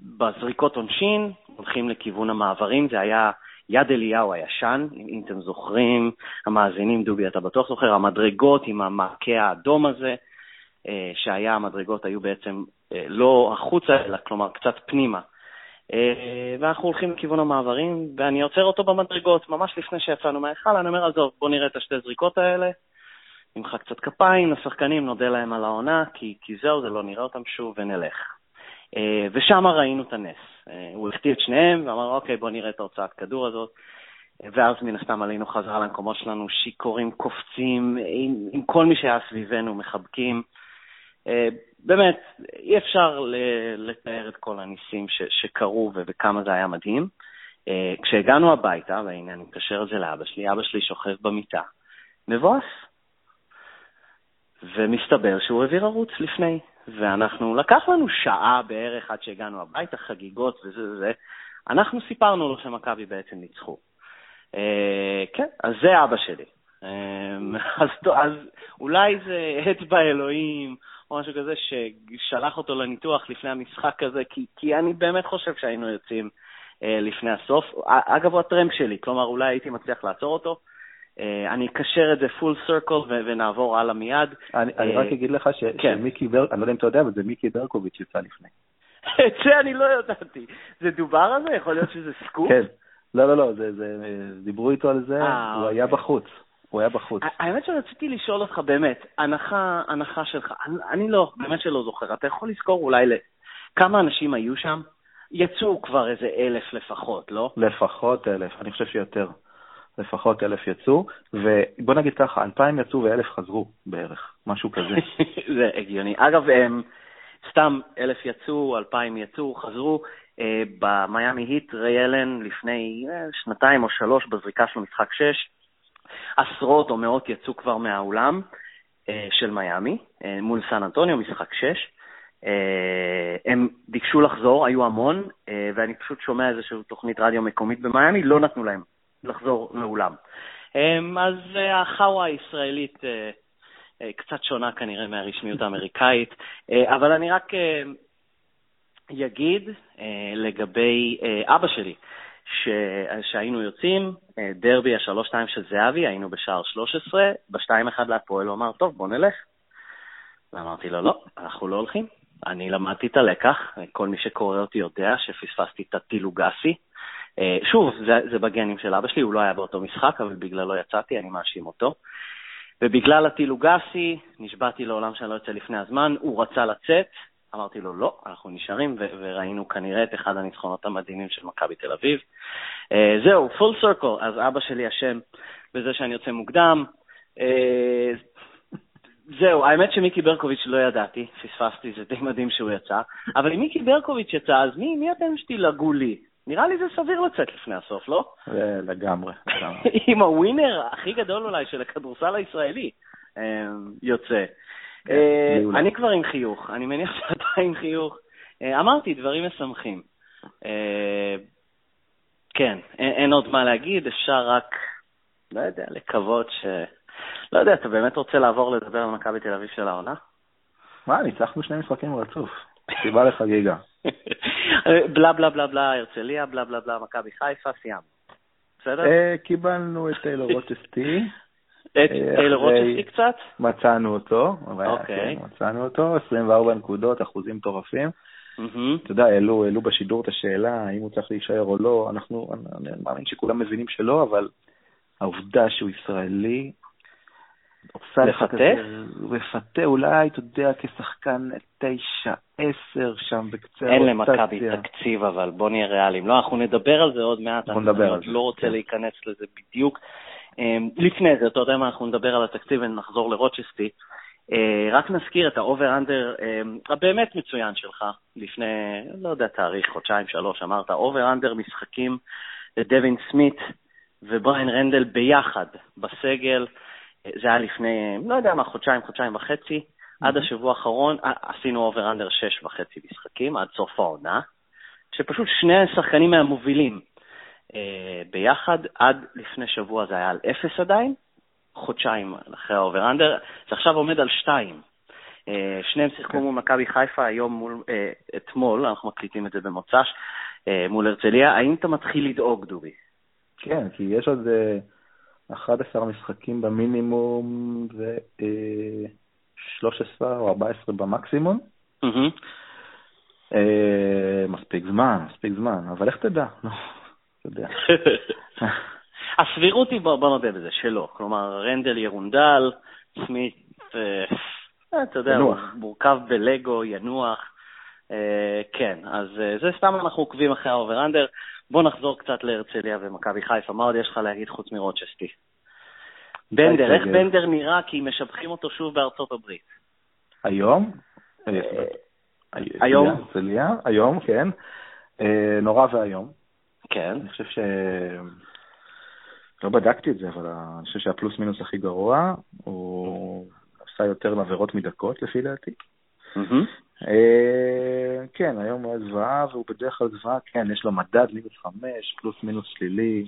בזריקות עונשין, הולכים לכיוון המעברים, זה היה יד אליהו הישן, אם אתם זוכרים, המאזינים, דובי, אתה בטוח זוכר, המדרגות עם המעקה האדום הזה, אה, שהיה, המדרגות היו בעצם אה, לא החוצה, אלא כלומר קצת פנימה. אה, ואנחנו הולכים לכיוון המעברים, ואני עוצר אותו במדרגות, ממש לפני שיצאנו מההיכל, אני אומר, עזוב, בוא נראה את השתי זריקות האלה, נמחא קצת כפיים לשחקנים, נודה להם על העונה, כי, כי זהו, זה לא נראה אותם שוב, ונלך. אה, ושם ראינו את הנס. אה, הוא החטיא את שניהם ואמר, אוקיי, בוא נראה את ההוצאת כדור הזאת. ואז מן הסתם עלינו חזרה למקומות שלנו, שיכורים, קופצים, עם, עם כל מי שהיה סביבנו, מחבקים. אה, באמת, אי אפשר לתאר את כל הניסים ש, שקרו וכמה זה היה מדהים. כשהגענו הביתה, והנה אני מקשר את זה לאבא שלי, אבא שלי שוכב במיטה, מבואס. ומסתבר שהוא העביר ערוץ לפני. ואנחנו, לקח לנו שעה בערך עד שהגענו הביתה, חגיגות וזה וזה. אנחנו סיפרנו לו שמכבי בעצם ניצחו. אה, כן, אז זה אבא שלי. אה, אז, אז אולי זה אצבע אלוהים או משהו כזה ששלח אותו לניתוח לפני המשחק הזה, כי, כי אני באמת חושב שהיינו יוצאים אה, לפני הסוף. אגב, הוא הטרמפ שלי, כלומר אולי הייתי מצליח לעצור אותו. אה, אני אקשר את זה full circle ונעבור הלאה מיד. אני, אני רק אה, אגיד לך ש, כן. שמיקי בר... אני לא יודע אם אתה יודע, אבל זה מיקי ברקוביץ' יצא לפני. את זה אני לא ידעתי. זה דובר על זה? יכול להיות שזה סקופ? כן. לא, לא, לא, זה, זה, דיברו איתו על זה, אה, הוא אוקיי. היה בחוץ. הוא היה בחוץ. האמת שרציתי לשאול אותך באמת, הנחה, הנחה שלך, אני, אני לא, באמת שלא זוכר, אתה יכול לזכור אולי כמה אנשים היו שם? יצאו כבר איזה אלף לפחות, לא? לפחות אלף, אני חושב שיותר. לפחות אלף יצאו, ובוא נגיד ככה, אלפיים יצאו ואלף חזרו בערך, משהו כזה. זה הגיוני. אגב, סתם אלף יצאו, אלפיים יצאו, חזרו. אה, במיאמי היט, ריי אלן לפני אה, שנתיים או שלוש בזריקה של משחק שש, עשרות או מאות יצאו כבר מהאולם אה, של מיאמי מול סן אנטוניו, משחק שש. הם ביקשו לחזור, היו המון, ואני פשוט שומע איזושהי תוכנית רדיו מקומית במיאמי, לא נתנו להם לחזור לאולם. אז אה, החאווה הישראלית אה, אה, קצת שונה כנראה מהרשמיות האמריקאית, אבל אני רק אגיד לגבי אבא שלי, ש... שהיינו יוצאים, דרבי השלוש-שתיים של זהבי, היינו בשער 13, בשתיים אחד להפועל, הוא אמר, טוב, בוא נלך. ואמרתי לו, לא, אנחנו לא הולכים. אני למדתי את הלקח, כל מי שקורא אותי יודע שפספסתי את הטילוגסי, אה, שוב, זה, זה בגנים של אבא שלי, הוא לא היה באותו משחק, אבל בגללו יצאתי, אני מאשים אותו. ובגלל הטילוגסי, נשבעתי לעולם שאני לא יוצא לפני הזמן, הוא רצה לצאת, אמרתי לו, לא, אנחנו נשארים, ו- וראינו כנראה את אחד הניצחונות המדהימים של מכבי תל אביב. Uh, זהו, פול סרקל, אז אבא שלי אשם בזה שאני יוצא מוקדם. Uh, זהו, האמת שמיקי ברקוביץ' לא ידעתי, פספסתי, זה די מדהים שהוא יצא, אבל אם מיקי ברקוביץ' יצא, אז מי, מי אתם שתילגו לי? נראה לי זה סביר לצאת לפני הסוף, לא? לגמרי. עם הווינר הכי גדול אולי של הכדורסל הישראלי אמ, יוצא. כן, אה, אני כבר עם חיוך, אני מניח שאתה עם חיוך. אה, אמרתי, דברים משמחים. אה, כן, אין עוד מה להגיד, אפשר רק, לא יודע, לקוות ש... לא יודע, אתה באמת רוצה לעבור לדבר על מכבי תל אביב של העונה? מה, ניצחנו שני משחקים רצוף. סיבה לחגיגה. בלה בלה בלה בלה הרצליה, בלה בלה בלה מכבי חיפה, סיימנו. בסדר? קיבלנו את טיילור רוצ'סטי. את אה, טיילור רוצ'סטי קצת? מצאנו אותו, אוקיי. כן, מצאנו אותו, 24 נקודות, אחוזים מטורפים. אתה יודע, העלו בשידור את השאלה האם הוא צריך להישאר או לא, אנחנו, אני מאמין שכולם מבינים שלא, אבל העובדה שהוא ישראלי, עושה לפתה? לפתה, אולי, אתה יודע, כשחקן תשע, עשר שם בקצה אין למכבי תקציב, אבל בוא נהיה ריאליים. לא, אנחנו נדבר על זה עוד מעט. אנחנו נדבר על זה. אני לא רוצה כן. להיכנס לזה בדיוק. אמ, לפני זה, אתה יודע מה, אנחנו נדבר על התקציב ונחזור לרוצ'סטי. אה, רק נזכיר את ה over-under אמ, הבאמת מצוין שלך, לפני, לא יודע, תאריך, חודשיים, שלוש, אמרת, over-under משחקים לדווין סמית ובריין רנדל ביחד בסגל. זה היה לפני, לא יודע מה, חודשיים, חודשיים וחצי. עד השבוע האחרון עשינו over under שש וחצי משחקים, עד סוף העונה, שפשוט שני השחקנים מהמובילים אה, ביחד, עד לפני שבוע זה היה על אפס עדיין, חודשיים אחרי ה over under, זה עכשיו עומד על שתיים. שניהם שיחקו מול מכבי חיפה היום מול, אתמול, אנחנו מקליטים את זה במוצ"ש, מול הרצליה. האם אתה מתחיל לדאוג, דובי? כן, כי יש עוד 11 משחקים במינימום ו-13 או 14 במקסימום. מספיק זמן, מספיק זמן, אבל איך תדע? אתה יודע. הסבירות היא, בוא נודה בזה, שלא. כלומר, רנדל ירונדל, סמית, אה, אתה יודע, מורכב בלגו, ינוח. אה, כן, אז אה, זה סתם אנחנו עוקבים אחרי ה over-under. בוא נחזור קצת להרצליה ומכבי חיפה. מה עוד יש לך להגיד חוץ מרוצ'סטי? בנדר, איך בנדר נראה? כי משבחים אותו שוב בארצות הברית. היום? היום? היום, כן. נורא ואיום. כן. אני חושב ש... לא בדקתי את זה, אבל אני חושב שהפלוס מינוס הכי גרוע, הוא עשה יותר עבירות מדקות, לפי דעתי. אה, כן, היום הוא היה זוועה, והוא בדרך כלל זוועה, כן, יש לו מדד מינוס חמש, פלוס מינוס שלילי,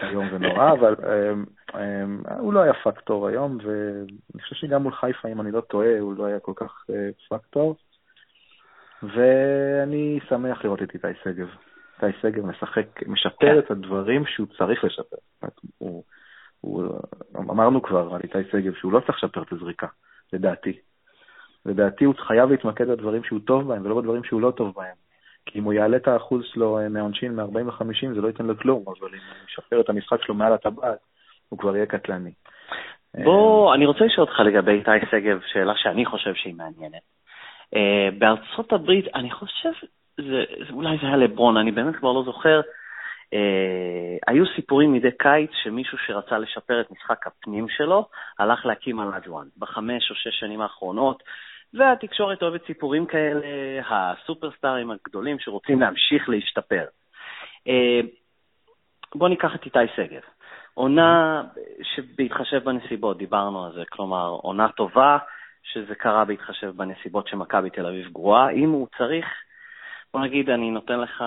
היום זה נורא, אבל אה, אה, הוא לא היה פקטור היום, ואני חושב שגם מול חיפה, אם אני לא טועה, הוא לא היה כל כך פקטור. ואני שמח לראות את איתי שגב. איתי שגב משחק, משפר כן. את הדברים שהוא צריך לשפר. הוא, הוא, אמרנו כבר על איתי שגב שהוא לא צריך לשפר את הזריקה, לדעתי. לדעתי הוא חייב להתמקד בדברים שהוא טוב בהם ולא בדברים שהוא לא טוב בהם. כי אם הוא יעלה את האחוז שלו אה, מהעונשין מ-40 ל-50 זה לא ייתן לו כלום, אבל אם הוא ישפר את המשחק שלו מעל הטבעת, הוא כבר יהיה קטלני. בוא, אני רוצה לשאול אותך לגבי איתי שגב, שאלה שאני חושב שהיא מעניינת. Uh, בארצות הברית, אני חושב זה, אולי זה היה לברון, אני באמת כבר לא זוכר. אה, היו סיפורים מדי קיץ שמישהו שרצה לשפר את משחק הפנים שלו, הלך להקים על אג'ואן בחמש או שש שנים האחרונות, והתקשורת אוהבת סיפורים כאלה, הסופרסטארים הגדולים שרוצים להמשיך להשתפר. אה, בואו ניקח את איתי שגב. עונה שבהתחשב בנסיבות, דיברנו על זה, כלומר, עונה טובה, שזה קרה בהתחשב בנסיבות שמכבי תל אביב גרועה. אם הוא צריך בוא נגיד, אני נותן לך,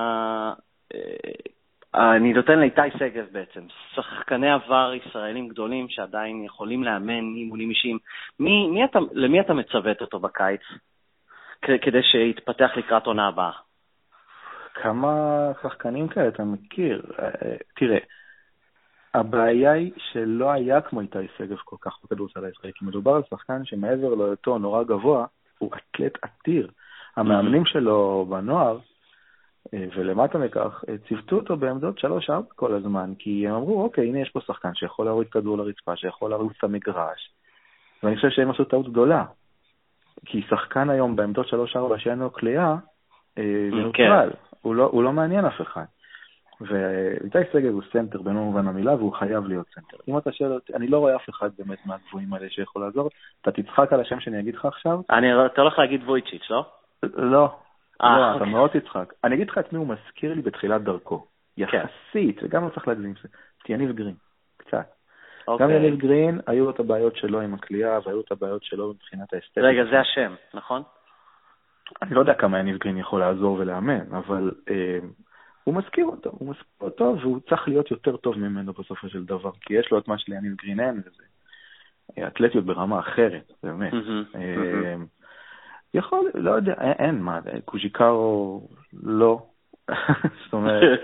אה, אני נותן לאיתי שגב בעצם, שחקני עבר ישראלים גדולים שעדיין יכולים לאמן אימונים אישיים. מי, מי אתה, למי אתה מצוות אותו בקיץ כדי שיתפתח לקראת עונה הבאה? כמה שחקנים כאלה אתה מכיר? אה, תראה, הבעיה היא שלא היה כמו איתי שגב כל כך בכדורסל הישראלי, כי מדובר על שחקן שמעבר להיותו נורא גבוה, הוא אתלט עתיר. המאמנים שלו בנוער, אה, ולמטה מכך, אה, ציוותו אותו בעמדות 3-4 כל הזמן, כי הם אמרו, אוקיי, הנה יש פה שחקן שיכול להוריד כדור לרצפה, שיכול להרוג את המגרש, ואני חושב שהם עשו טעות גדולה. כי שחקן היום בעמדות 3-4 שאין לו קליעה, אה, זה נוטרל, הוא, לא, הוא לא מעניין אף אחד. ואיתי שגב הוא סנטר במלוא מובן המילה, והוא חייב להיות סנטר. אם אתה שואל אותי, אני לא רואה אף אחד באמת מהגבוהים האלה שיכול לעזור. אתה תצחק על השם שאני אגיד לך עכשיו. אני, אתה הולך להגיד וויצ'יץ', לא? לא, אה, לא, אתה אוקיי. מאוד תצחק. אני אגיד לך את מי הוא מזכיר לי בתחילת דרכו. כן. יחסית, וגם לא צריך להגזים, את יניב גרין, קצת. אוקיי. גם יניב גרין, היו לו את הבעיות שלו עם הכלייה, והיו את הבעיות שלו מבחינת האסתטיקה. רגע, זה השם, נכון? אני לא יודע כמה יניב גרין יכול לעזור ולאמן, אבל אה, הוא מזכיר אותו, הוא מזכיר אותו, והוא צריך להיות יותר טוב ממנו בסופו של דבר, כי יש לו את מה שליניב גרין אין, וזה אתלטיות ברמה אחרת, באמת. אה. יכול, לא יודע, אין, אין מה, קוז'יקרו לא. זאת אומרת,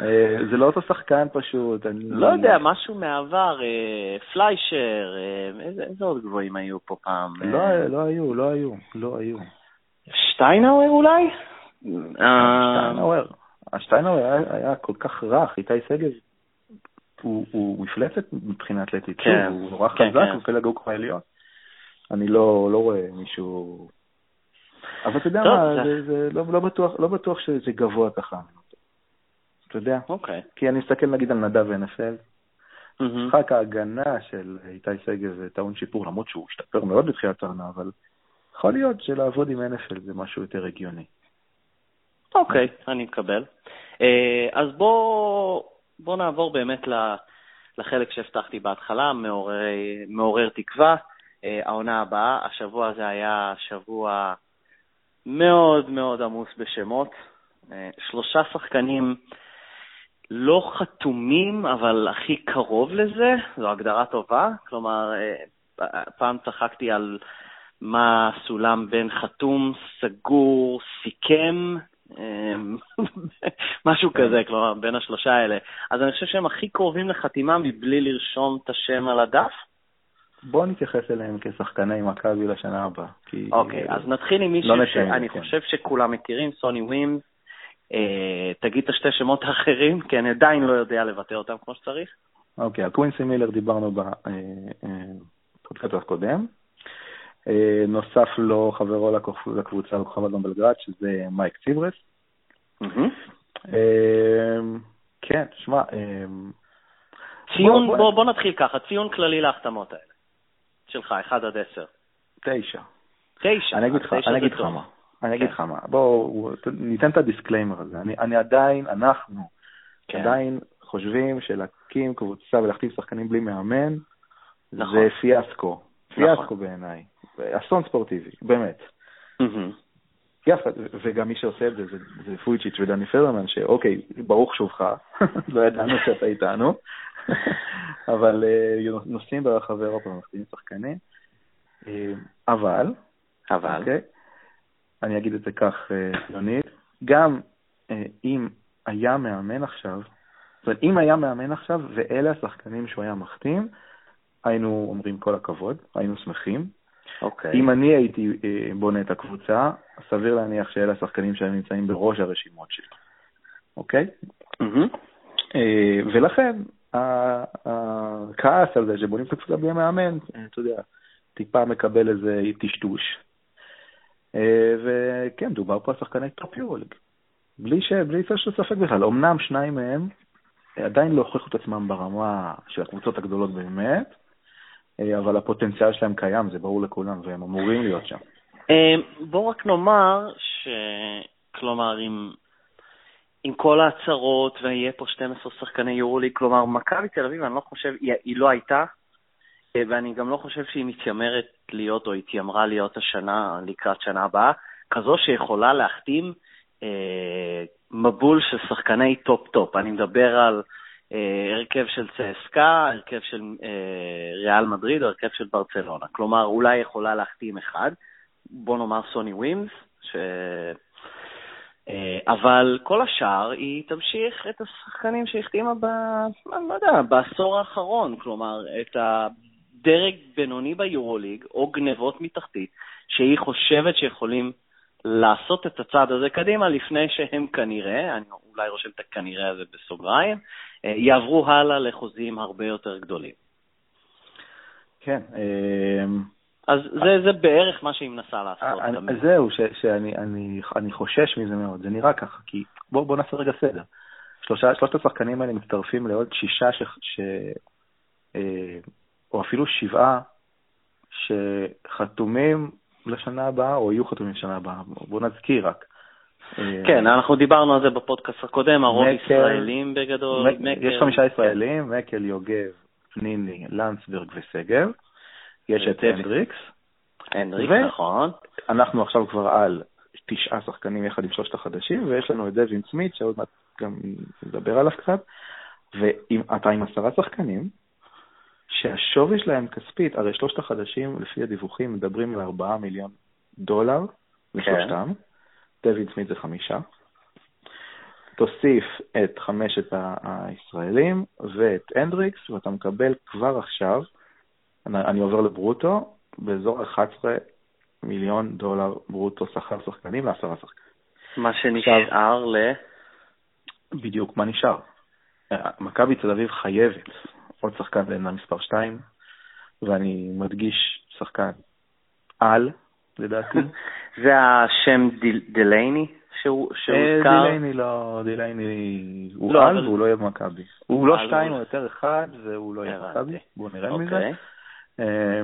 אה, זה לא אותו שחקן פשוט. אני... לא יודע, משהו מהעבר, אה, פליישר, אה, איזה, איזה עוד גבוהים היו פה פעם? לא, לא היו, לא היו, לא היו. שטיינאוור אולי? שטיינאוור. השטיינאוור היה, היה כל כך רך, איתי שגב הוא, הוא מפלצת מבחינה אתלטית, כן, הוא נורא כן, חזק, כן. בפלג הגוף העליון. אני לא, לא רואה מישהו אבל אתה יודע מה, זה, זה לא, לא, בטוח, לא בטוח שזה גבוה ככה. אתה יודע? אוקיי. כי אני מסתכל נגיד על נדב ונפל, משחק ההגנה של איתי שגב זה טעון שיפור, למרות שהוא השתפר מאוד בתחילת העונה, אבל יכול להיות שלעבוד עם NFL זה משהו יותר הגיוני. אוקיי, אני מקבל. אה, אז בוא, בוא נעבור באמת לחלק שהבטחתי בהתחלה, מעורר, מעורר תקווה. אה, העונה הבאה, השבוע הזה היה שבוע מאוד מאוד עמוס בשמות. אה, שלושה שחקנים לא חתומים, אבל הכי קרוב לזה, זו הגדרה טובה. כלומר, אה, פעם צחקתי על מה הסולם בין חתום, סגור, סיכם, אמ, משהו. כזה, כלומר, בין השלושה האלה. אז אני חושב שהם הכי קרובים לחתימה מבלי לרשום את השם על הדף. בוא נתייחס אליהם כשחקני מכבי לשנה הבאה. אוקיי, אז נתחיל עם מישהו לא שאני כן. חושב שכולם מכירים, סוני ווימס. אה, תגיד את השתי שמות האחרים, כי אני עדיין לא יודע לבטא אותם כמו שצריך. אוקיי, על קווינסי מילר דיברנו בפודקאסט אה, אה, הקודם. נוסף לו חברו לקבוצה בכוכב אדום בלגרד, שזה מייק ציברס. כן, תשמע... ציון, בוא נתחיל ככה, ציון כללי להחתמות האלה. שלך, 1 עד 10. 9. 9. אני אגיד לך מה. אני אגיד כן. לך מה, בואו ניתן את ה disclaimer הזה. אני, אני עדיין, אנחנו כן. עדיין חושבים שלהקים קבוצה ולהחתים שחקנים בלי מאמן, נכון. זה פיאסקו. נכון. פיאסקו בעיניי. אסון ספורטיבי, באמת. יפה, וגם מי שעושה את זה זה, זה פויצ'יץ' ודני פרלמן, שאוקיי, ברוך שובך, לא ידענו שאתה איתנו, אבל uh, נוסעים ברחבי אירופה ומחתימים שחקנים. Uh, אבל, אבל, okay, אוקיי, אני אגיד את זה כך, יונית, גם אה, אם היה מאמן עכשיו, זאת אומרת, אם היה מאמן עכשיו ואלה השחקנים שהוא היה מחתים, היינו אומרים כל הכבוד, היינו שמחים. אוקיי. אם אני הייתי אה, בונה את הקבוצה, סביר להניח שאלה השחקנים שהיו נמצאים בראש הרשימות שלי, אוקיי? Mm-hmm. ולכן, הכעס על זה שבונים את הקבוצה בלי מאמן, אתה יודע, טיפה מקבל איזה טשטוש. אה, וכן, דובר פה על שחקני טופ יורוליג. בלי של ספק בכלל. אמנם שניים מהם עדיין לא הוכיחו את עצמם ברמה של הקבוצות הגדולות באמת, אה, אבל הפוטנציאל שלהם קיים, זה ברור לכולם, והם אמורים להיות שם. אה, בואו רק נאמר ש... כלומר, עם, עם כל ההצהרות, ויהיה פה 12 שחקני יורוליג, כלומר, מכבי תל אביב, אני לא חושב, היא, היא לא הייתה אה, ואני גם לא חושב שהיא מתיימרת להיות או התיימרה להיות השנה, לקראת שנה הבאה, כזו שיכולה להחתים אה, מבול של שחקני טופ-טופ. אני מדבר על אה, הרכב של צסקה, הרכב של אה, ריאל מדריד או הרכב של ברצלונה. כלומר, אולי יכולה להחתים אחד, בוא נאמר סוני ווימס, ש... אה, אבל כל השאר, היא תמשיך את השחקנים שהחתימה ב... לא יודע, בעשור האחרון, כלומר, את ה... דרג בינוני ביורוליג, או גנבות מתחתית, שהיא חושבת שיכולים לעשות את הצעד הזה קדימה לפני שהם כנראה, אני אולי רושם את הכנראה הזה בסוגריים, אה, יעברו הלאה לחוזים הרבה יותר גדולים. כן. אז זה, זה בערך מה שהיא מנסה לעשות. אני, זהו, ש, שאני אני, אני חושש מזה מאוד, זה נראה ככה, כי בואו בוא נעשה רגע סדר. שלושה, שלושת השחקנים האלה מצטרפים לעוד שישה ש, ש, אה, או אפילו שבעה שחתומים לשנה הבאה, או יהיו חתומים לשנה הבאה. בואו נזכיר רק. כן, אנחנו דיברנו על זה בפודקאסט הקודם, הרוב מקל, ישראלים בגדול. מקל, יש חמישה ישראלים, מקל, יוגב, פניני, לנצברג וסגב. יש את הנדריקס. הנדריקס, נכון. אנחנו עכשיו כבר על תשעה שחקנים יחד עם שלושת החדשים, ויש לנו את דווין סמית, שעוד מעט גם נדבר עליו קצת, ואתה עם עשרה שחקנים, שהשווי שלהם כספית, הרי שלושת החדשים, לפי הדיווחים, מדברים על 4 מיליון דולר לשלושתם, כן. דויד סמית זה חמישה. תוסיף את חמשת הישראלים ואת הנדריקס, ואתה מקבל כבר עכשיו, אני, עובר לברוטו, באזור 11 מיליון דולר ברוטו שכר שחקנים לעשרה שחקנים. מה שנשאר ל... בדיוק, מה נשאר? מכבי תל אביב חייבת עוד שחקן בעמדה מספר 2, ואני מדגיש שחקן על, לדעתי. זה השם דילייני שהוזכר? אה, דילייני לא, דילייני הוא לא, על והוא לא יהיה במכבי. הוא לא שתיים, הוא יותר אחד, והוא לא יהיה במכבי. בואו נרד מזה. אה,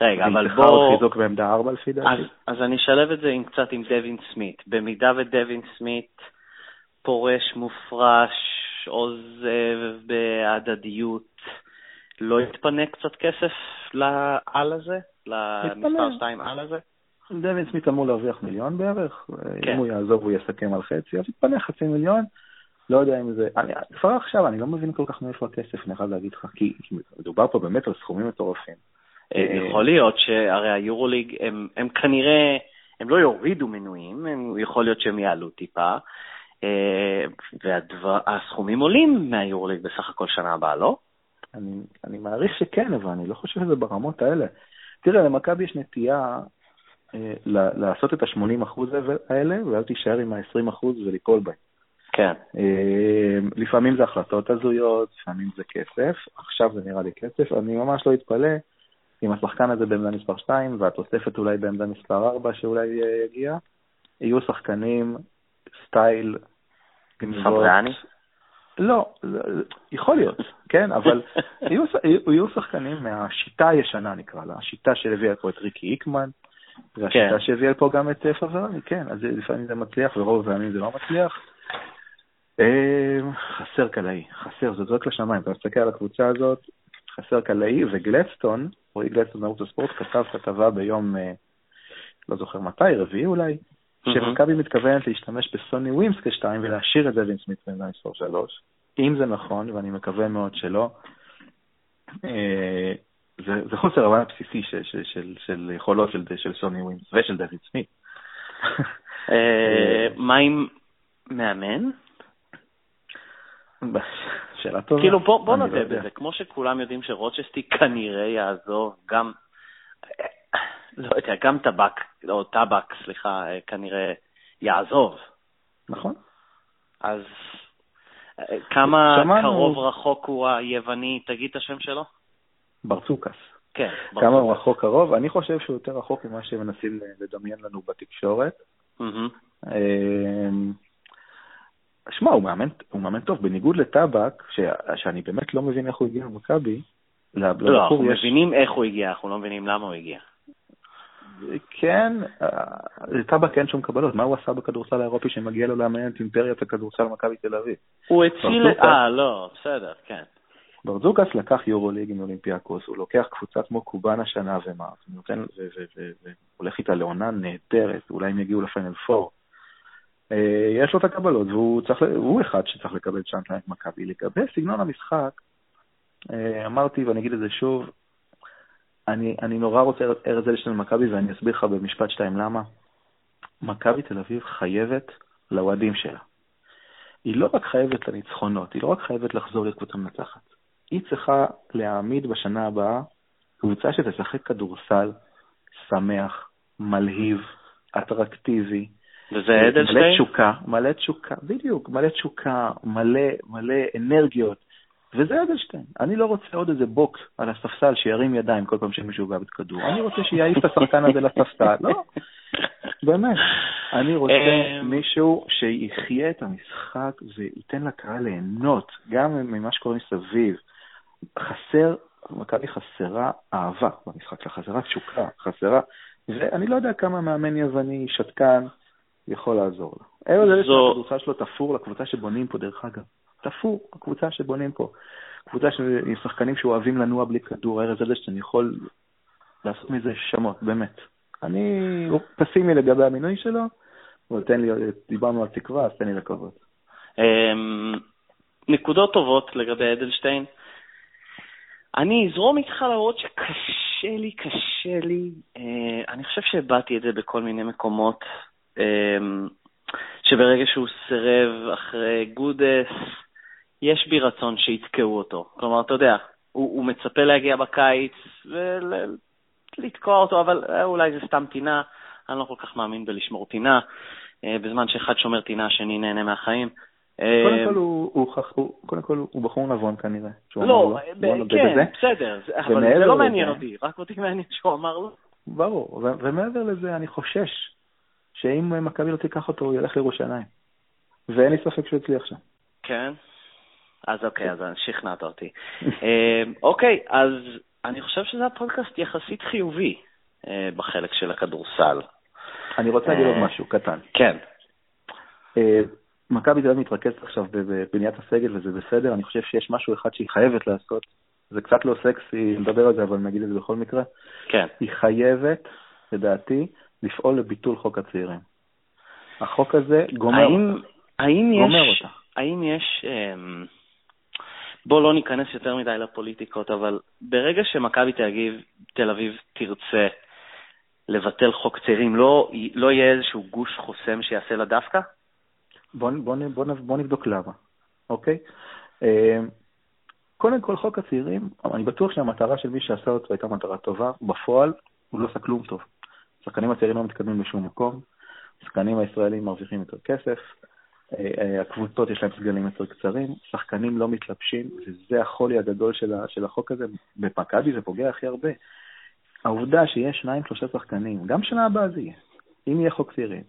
רגע, אבל בואו... עוד חיזוק בעמדה 4 לפי דעתי. אז אני אשלב את זה קצת עם דווין סמית. במידה ודווין סמית פורש, מופרש, עוזב בהדדיות, לא יתפנה קצת כסף לעל הזה? למספר 2 על הזה? דווין סמית אמור להרוויח מיליון בערך, כן. אם הוא יעזוב הוא יסכם על חצי, אז יתפנה חצי מיליון, לא יודע אם זה, אני, כבר עכשיו אני לא מבין כל כך מאיפה הכסף, אני חייב להגיד לך, כי מדובר פה באמת על סכומים מטורפים. יכול להיות שהרי היורוליג, הם, הם כנראה, הם לא יורידו מנויים, הם, יכול להיות שהם יעלו טיפה, והסכומים עולים מהיורוליג בסך הכל שנה הבאה, לא? אני, אני מעריך שכן, אבל אני לא חושב שזה ברמות האלה. תראה, למכבי יש נטייה אה, לעשות את ה-80% האלה, ואז תישאר עם ה-20% וליפול בהם. כן. אה, לפעמים זה החלטות הזויות, לפעמים זה כסף, עכשיו זה נראה לי כסף, אני ממש לא אתפלא אם השחקן הזה בעמדה מספר 2 והתוספת אולי בעמדה מספר 4 שאולי אה, יגיע, יהיו שחקנים סטייל גנבות. לא, יכול להיות, כן, אבל יהיו, יהיו שחקנים מהשיטה הישנה נקרא לה, השיטה שהביאה פה את ריקי איקמן, והשיטה כן. שהביאה פה גם את פברני, כן, אז לפעמים זה מצליח ורוב הפעמים זה לא מצליח. אה, חסר קלעי, חסר, זה זורק לשמיים, אתה מסתכל על הקבוצה הזאת, חסר קלעי, וגלדסטון, רועי גלדסטון מערוץ הספורט, כתב כתבה ביום, אה, לא זוכר מתי, רביעי אולי, שמכבי מתכוונת להשתמש בסוני ווימס כשתיים ולהשאיר את דווין סמית למספר שלוש. אם זה נכון, ואני מקווה מאוד שלא, אה, זה, זה חוסר הבנה בסיסי של, של, של, של יכולות של, של סוני ווימס ושל דווין סמית. אה, מה עם מאמן? שאלה טובה. כאילו, בוא, בוא נודה לא בזה, כמו שכולם יודעים שרוצ'סטי כנראה יעזוב, גם, לא יודע, גם טבק, או טבק, סליחה, כנראה יעזוב. נכון. אז כמה שמענו... קרוב רחוק הוא היווני, תגיד את השם שלו? ברצוקס. כן. ברצוקס. כמה הוא רחוק קרוב? אני חושב שהוא יותר רחוק ממה שמנסים לדמיין לנו בתקשורת. Mm-hmm. שמע, הוא מאמן, הוא מאמן טוב, בניגוד לטבק, ש, שאני באמת לא מבין איך הוא הגיע למכבי. לא, אנחנו יש... מבינים איך הוא הגיע, אנחנו לא מבינים למה הוא הגיע. כן, לטבק אין שום קבלות, מה הוא עשה בכדורסל האירופי שמגיע לו לאמן את אימפריית הכדורסל מכבי תל אביב? הוא הציל... אה, לא, בסדר, כן. ברצוקאס לקח יורוליג עם אולימפיאקוס, הוא לוקח קבוצה כמו קובאן השנה ומרס, והולך איתה לעונה נהדרת, אולי הם יגיעו לפיינל פור. אה, יש לו את הקבלות, והוא צריך, הוא אחד שצריך לקבל צ'אנס את מכבי. לגבי סגנון המשחק, אה, אמרתי ואני אגיד את זה שוב, אני, אני נורא רוצה ארז אלשטיין למכבי ואני אסביר לך במשפט שתיים למה. מכבי תל אביב חייבת לאוהדים שלה. היא לא רק חייבת לניצחונות, היא לא רק חייבת לחזור להיות קבוצה מנצחת. היא צריכה להעמיד בשנה הבאה קבוצה שתשחק כדורסל שמח, מלהיב, אטרקטיבי, וזה אדלשטיין? מלא תשוקה, מלא תשוקה, בדיוק, מלא תשוקה, מלא, מלא אנרגיות, וזה אדלשטיין. אני לא רוצה עוד איזה בוק על הספסל שירים ידיים כל פעם שמישהו גב את כדור. אני רוצה שיעיף את השחקן הזה לספסל. לא, באמת. אני רוצה אמ, מישהו שיחיה את המשחק וייתן לקהל ליהנות, גם ממה שקורה מסביב. חסר, מכבי חסרה אהבה במשחק שלה, חסרה תשוקה, חסרה... ואני לא יודע כמה מאמן יווני, שתקן, יכול לעזור לה. ארז אלשטיין, הכדורסל שלו תפור לקבוצה שבונים פה, דרך אגב. תפור, הקבוצה שבונים פה. קבוצה עם שחקנים שאוהבים לנוע בלי כדור, ארז אלשטיין יכול לעשות מזה שמות, באמת. אני פסימי לגבי המינוי שלו, אבל תן לי, דיברנו על תקווה, אז תן לי לקוות. אמ, נקודות טובות לגבי אדלשטיין. אני אזרום איתך למרות שקשה לי, קשה לי. אה, אני חושב שהבעתי את זה בכל מיני מקומות. אמ, שברגע שהוא סירב אחרי גודס, יש בי רצון שיתקעו אותו. כלומר, אתה יודע, הוא, הוא מצפה להגיע בקיץ ולתקוע אותו, אבל אה, אולי זה סתם טינה, אני לא כל כך מאמין בלשמור טינה. אה, בזמן שאחד שומר טינה, השני נהנה מהחיים. קודם אה, כל הוא, הוא, הוא, קודם כל הוא בחור נבון כנראה. לא, ב- כן, בזה. בסדר, אבל זה לא מעניין אותי, רק אותי מעניין שהוא אמר לו. ברור, ומעבר לזה אני חושש שאם מכבי לא תיקח אותו, הוא ילך לירושלים. ואין לי ספק שהוא יצליח שם. כן? אז אוקיי, כן. אז שכנעת אותי. אה, אוקיי, אז אני חושב שזה הפודקאסט יחסית חיובי אה, בחלק של הכדורסל. אני רוצה להגיד עוד אה, משהו קטן. כן. מכבי תל אביב מתרכזת עכשיו בבניית הסגל וזה בסדר, אני חושב שיש משהו אחד שהיא חייבת לעשות, זה קצת לא סקסי לדבר על זה, אבל נגיד את זה בכל מקרה. כן. היא חייבת, לדעתי, לפעול לביטול חוק הצעירים. החוק הזה גומר האם, אותה. האם גומר יש, אותה. האם יש, אמ, בוא לא ניכנס יותר מדי לפוליטיקות, אבל ברגע שמכבי תל אביב תרצה לבטל חוק צעירים, לא, לא יהיה איזשהו גוש חוסם שיעשה לה דווקא? בוא, בוא, בוא, בוא נבדוק למה, אוקיי? אה, קודם כל, חוק הצעירים, אני בטוח שהמטרה של מי שעשה אותו הייתה מטרה טובה, בפועל הוא לא עשה כלום טוב. השחקנים הצעירים לא מתקדמים לשום מקום, השחקנים הישראלים מרוויחים יותר כסף, אה, אה, הקבוצות יש להם סגלים יותר קצרים, שחקנים לא מתלבשים, וזה החולי הגדול של החוק הזה. במכבי זה פוגע הכי הרבה. העובדה שיש שניים, שלושה שחקנים, גם שנה הבאה זה יהיה, אם יהיה חוק צעירים,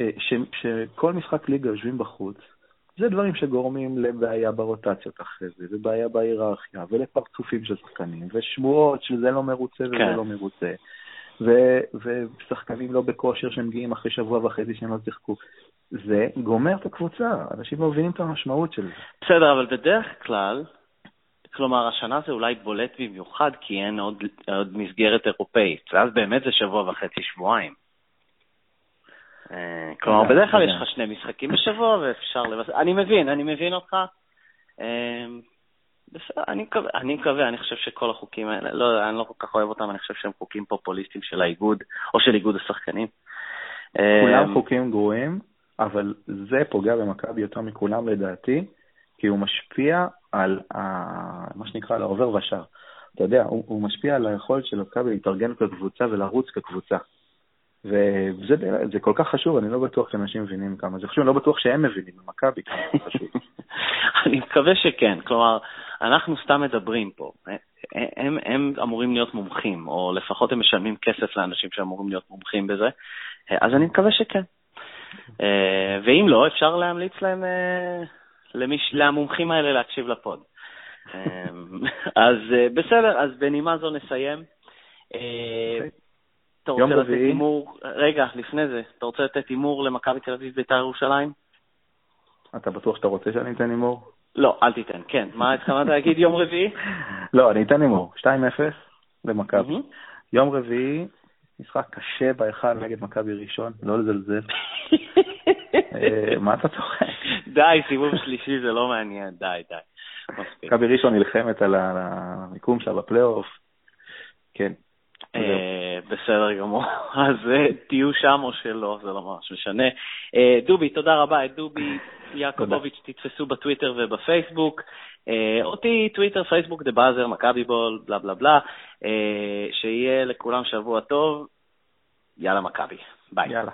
אה, שכל משחק ליגה יושבים בחוץ, זה דברים שגורמים לבעיה ברוטציות אחרי זה, ובעיה בהיררכיה, ולפרצופים של שחקנים, ושמועות שזה לא מרוצה וזה כן. לא מרוצה, ו- ושחקנים לא בכושר שמגיעים אחרי שבוע וחצי שהם לא שיחקו. זה גומר את הקבוצה, אנשים לא מבינים את המשמעות של זה. בסדר, אבל בדרך כלל, כלומר, השנה זה אולי בולט במיוחד כי אין עוד, עוד מסגרת אירופאית, ואז באמת זה שבוע וחצי, שבועיים. אה, כלומר, בדרך כלל יש לך שני משחקים בשבוע ואפשר לבס... אני מבין, אני מבין אותך. בסדר, אני מקווה, אני מקווה, אני חושב שכל החוקים האלה, לא, אני לא כל כך אוהב אותם, אני חושב שהם חוקים פופוליסטיים של האיגוד, או של איגוד השחקנים. כולם אה, חוקים גרועים, אבל זה פוגע במכבי יותר מכולם לדעתי, כי הוא משפיע על ה... מה שנקרא, על העובר ושער. אתה יודע, הוא, הוא משפיע על היכולת של מכבי להתארגן כקבוצה ולרוץ כקבוצה. וזה כל כך חשוב, אני לא בטוח שאנשים מבינים כמה זה חשוב, אני לא בטוח שהם מבינים במכבי כמה זה חשוב. אני מקווה שכן, כלומר, אנחנו סתם מדברים פה. הם, הם אמורים להיות מומחים, או לפחות הם משלמים כסף לאנשים שאמורים להיות מומחים בזה, אז אני מקווה שכן. אה, ואם לא, אפשר להמליץ להם, אה, למיש, למומחים האלה להקשיב לפוד. אה, אז בסדר, אז בנימה זו נסיים. אוקיי. אתה רוצה לתת הימור, רגע, לפני זה, אתה רוצה לתת הימור למכבי תל אביב בית"ר ירושלים? אתה בטוח שאתה רוצה שאני אתן הימור? לא, אל תיתן, כן. מה התכוונת להגיד יום רביעי? לא, אני אתן הימור. 2-0 למכבי. יום רביעי, משחק קשה בהיכל נגד מכבי ראשון, לא לזלזל. אה, מה אתה צוחק? די, סיבוב שלישי זה לא מעניין, די, די. מכבי ראשון נלחמת על המיקום שלה בפלייאוף. כן. אה, בסדר גמור, אז אה, תהיו שם או שלא, זה לא ממש משנה. דובי, תודה רבה. את דובי יעקובוביץ' תתפסו בטוויטר ובפייסבוק. אותי, טוויטר, פייסבוק, דה באזר, מכבי בול, בלה בלה בלה. שיהיה לכולם שבוע טוב. יאללה מכבי. ביי. יאללה.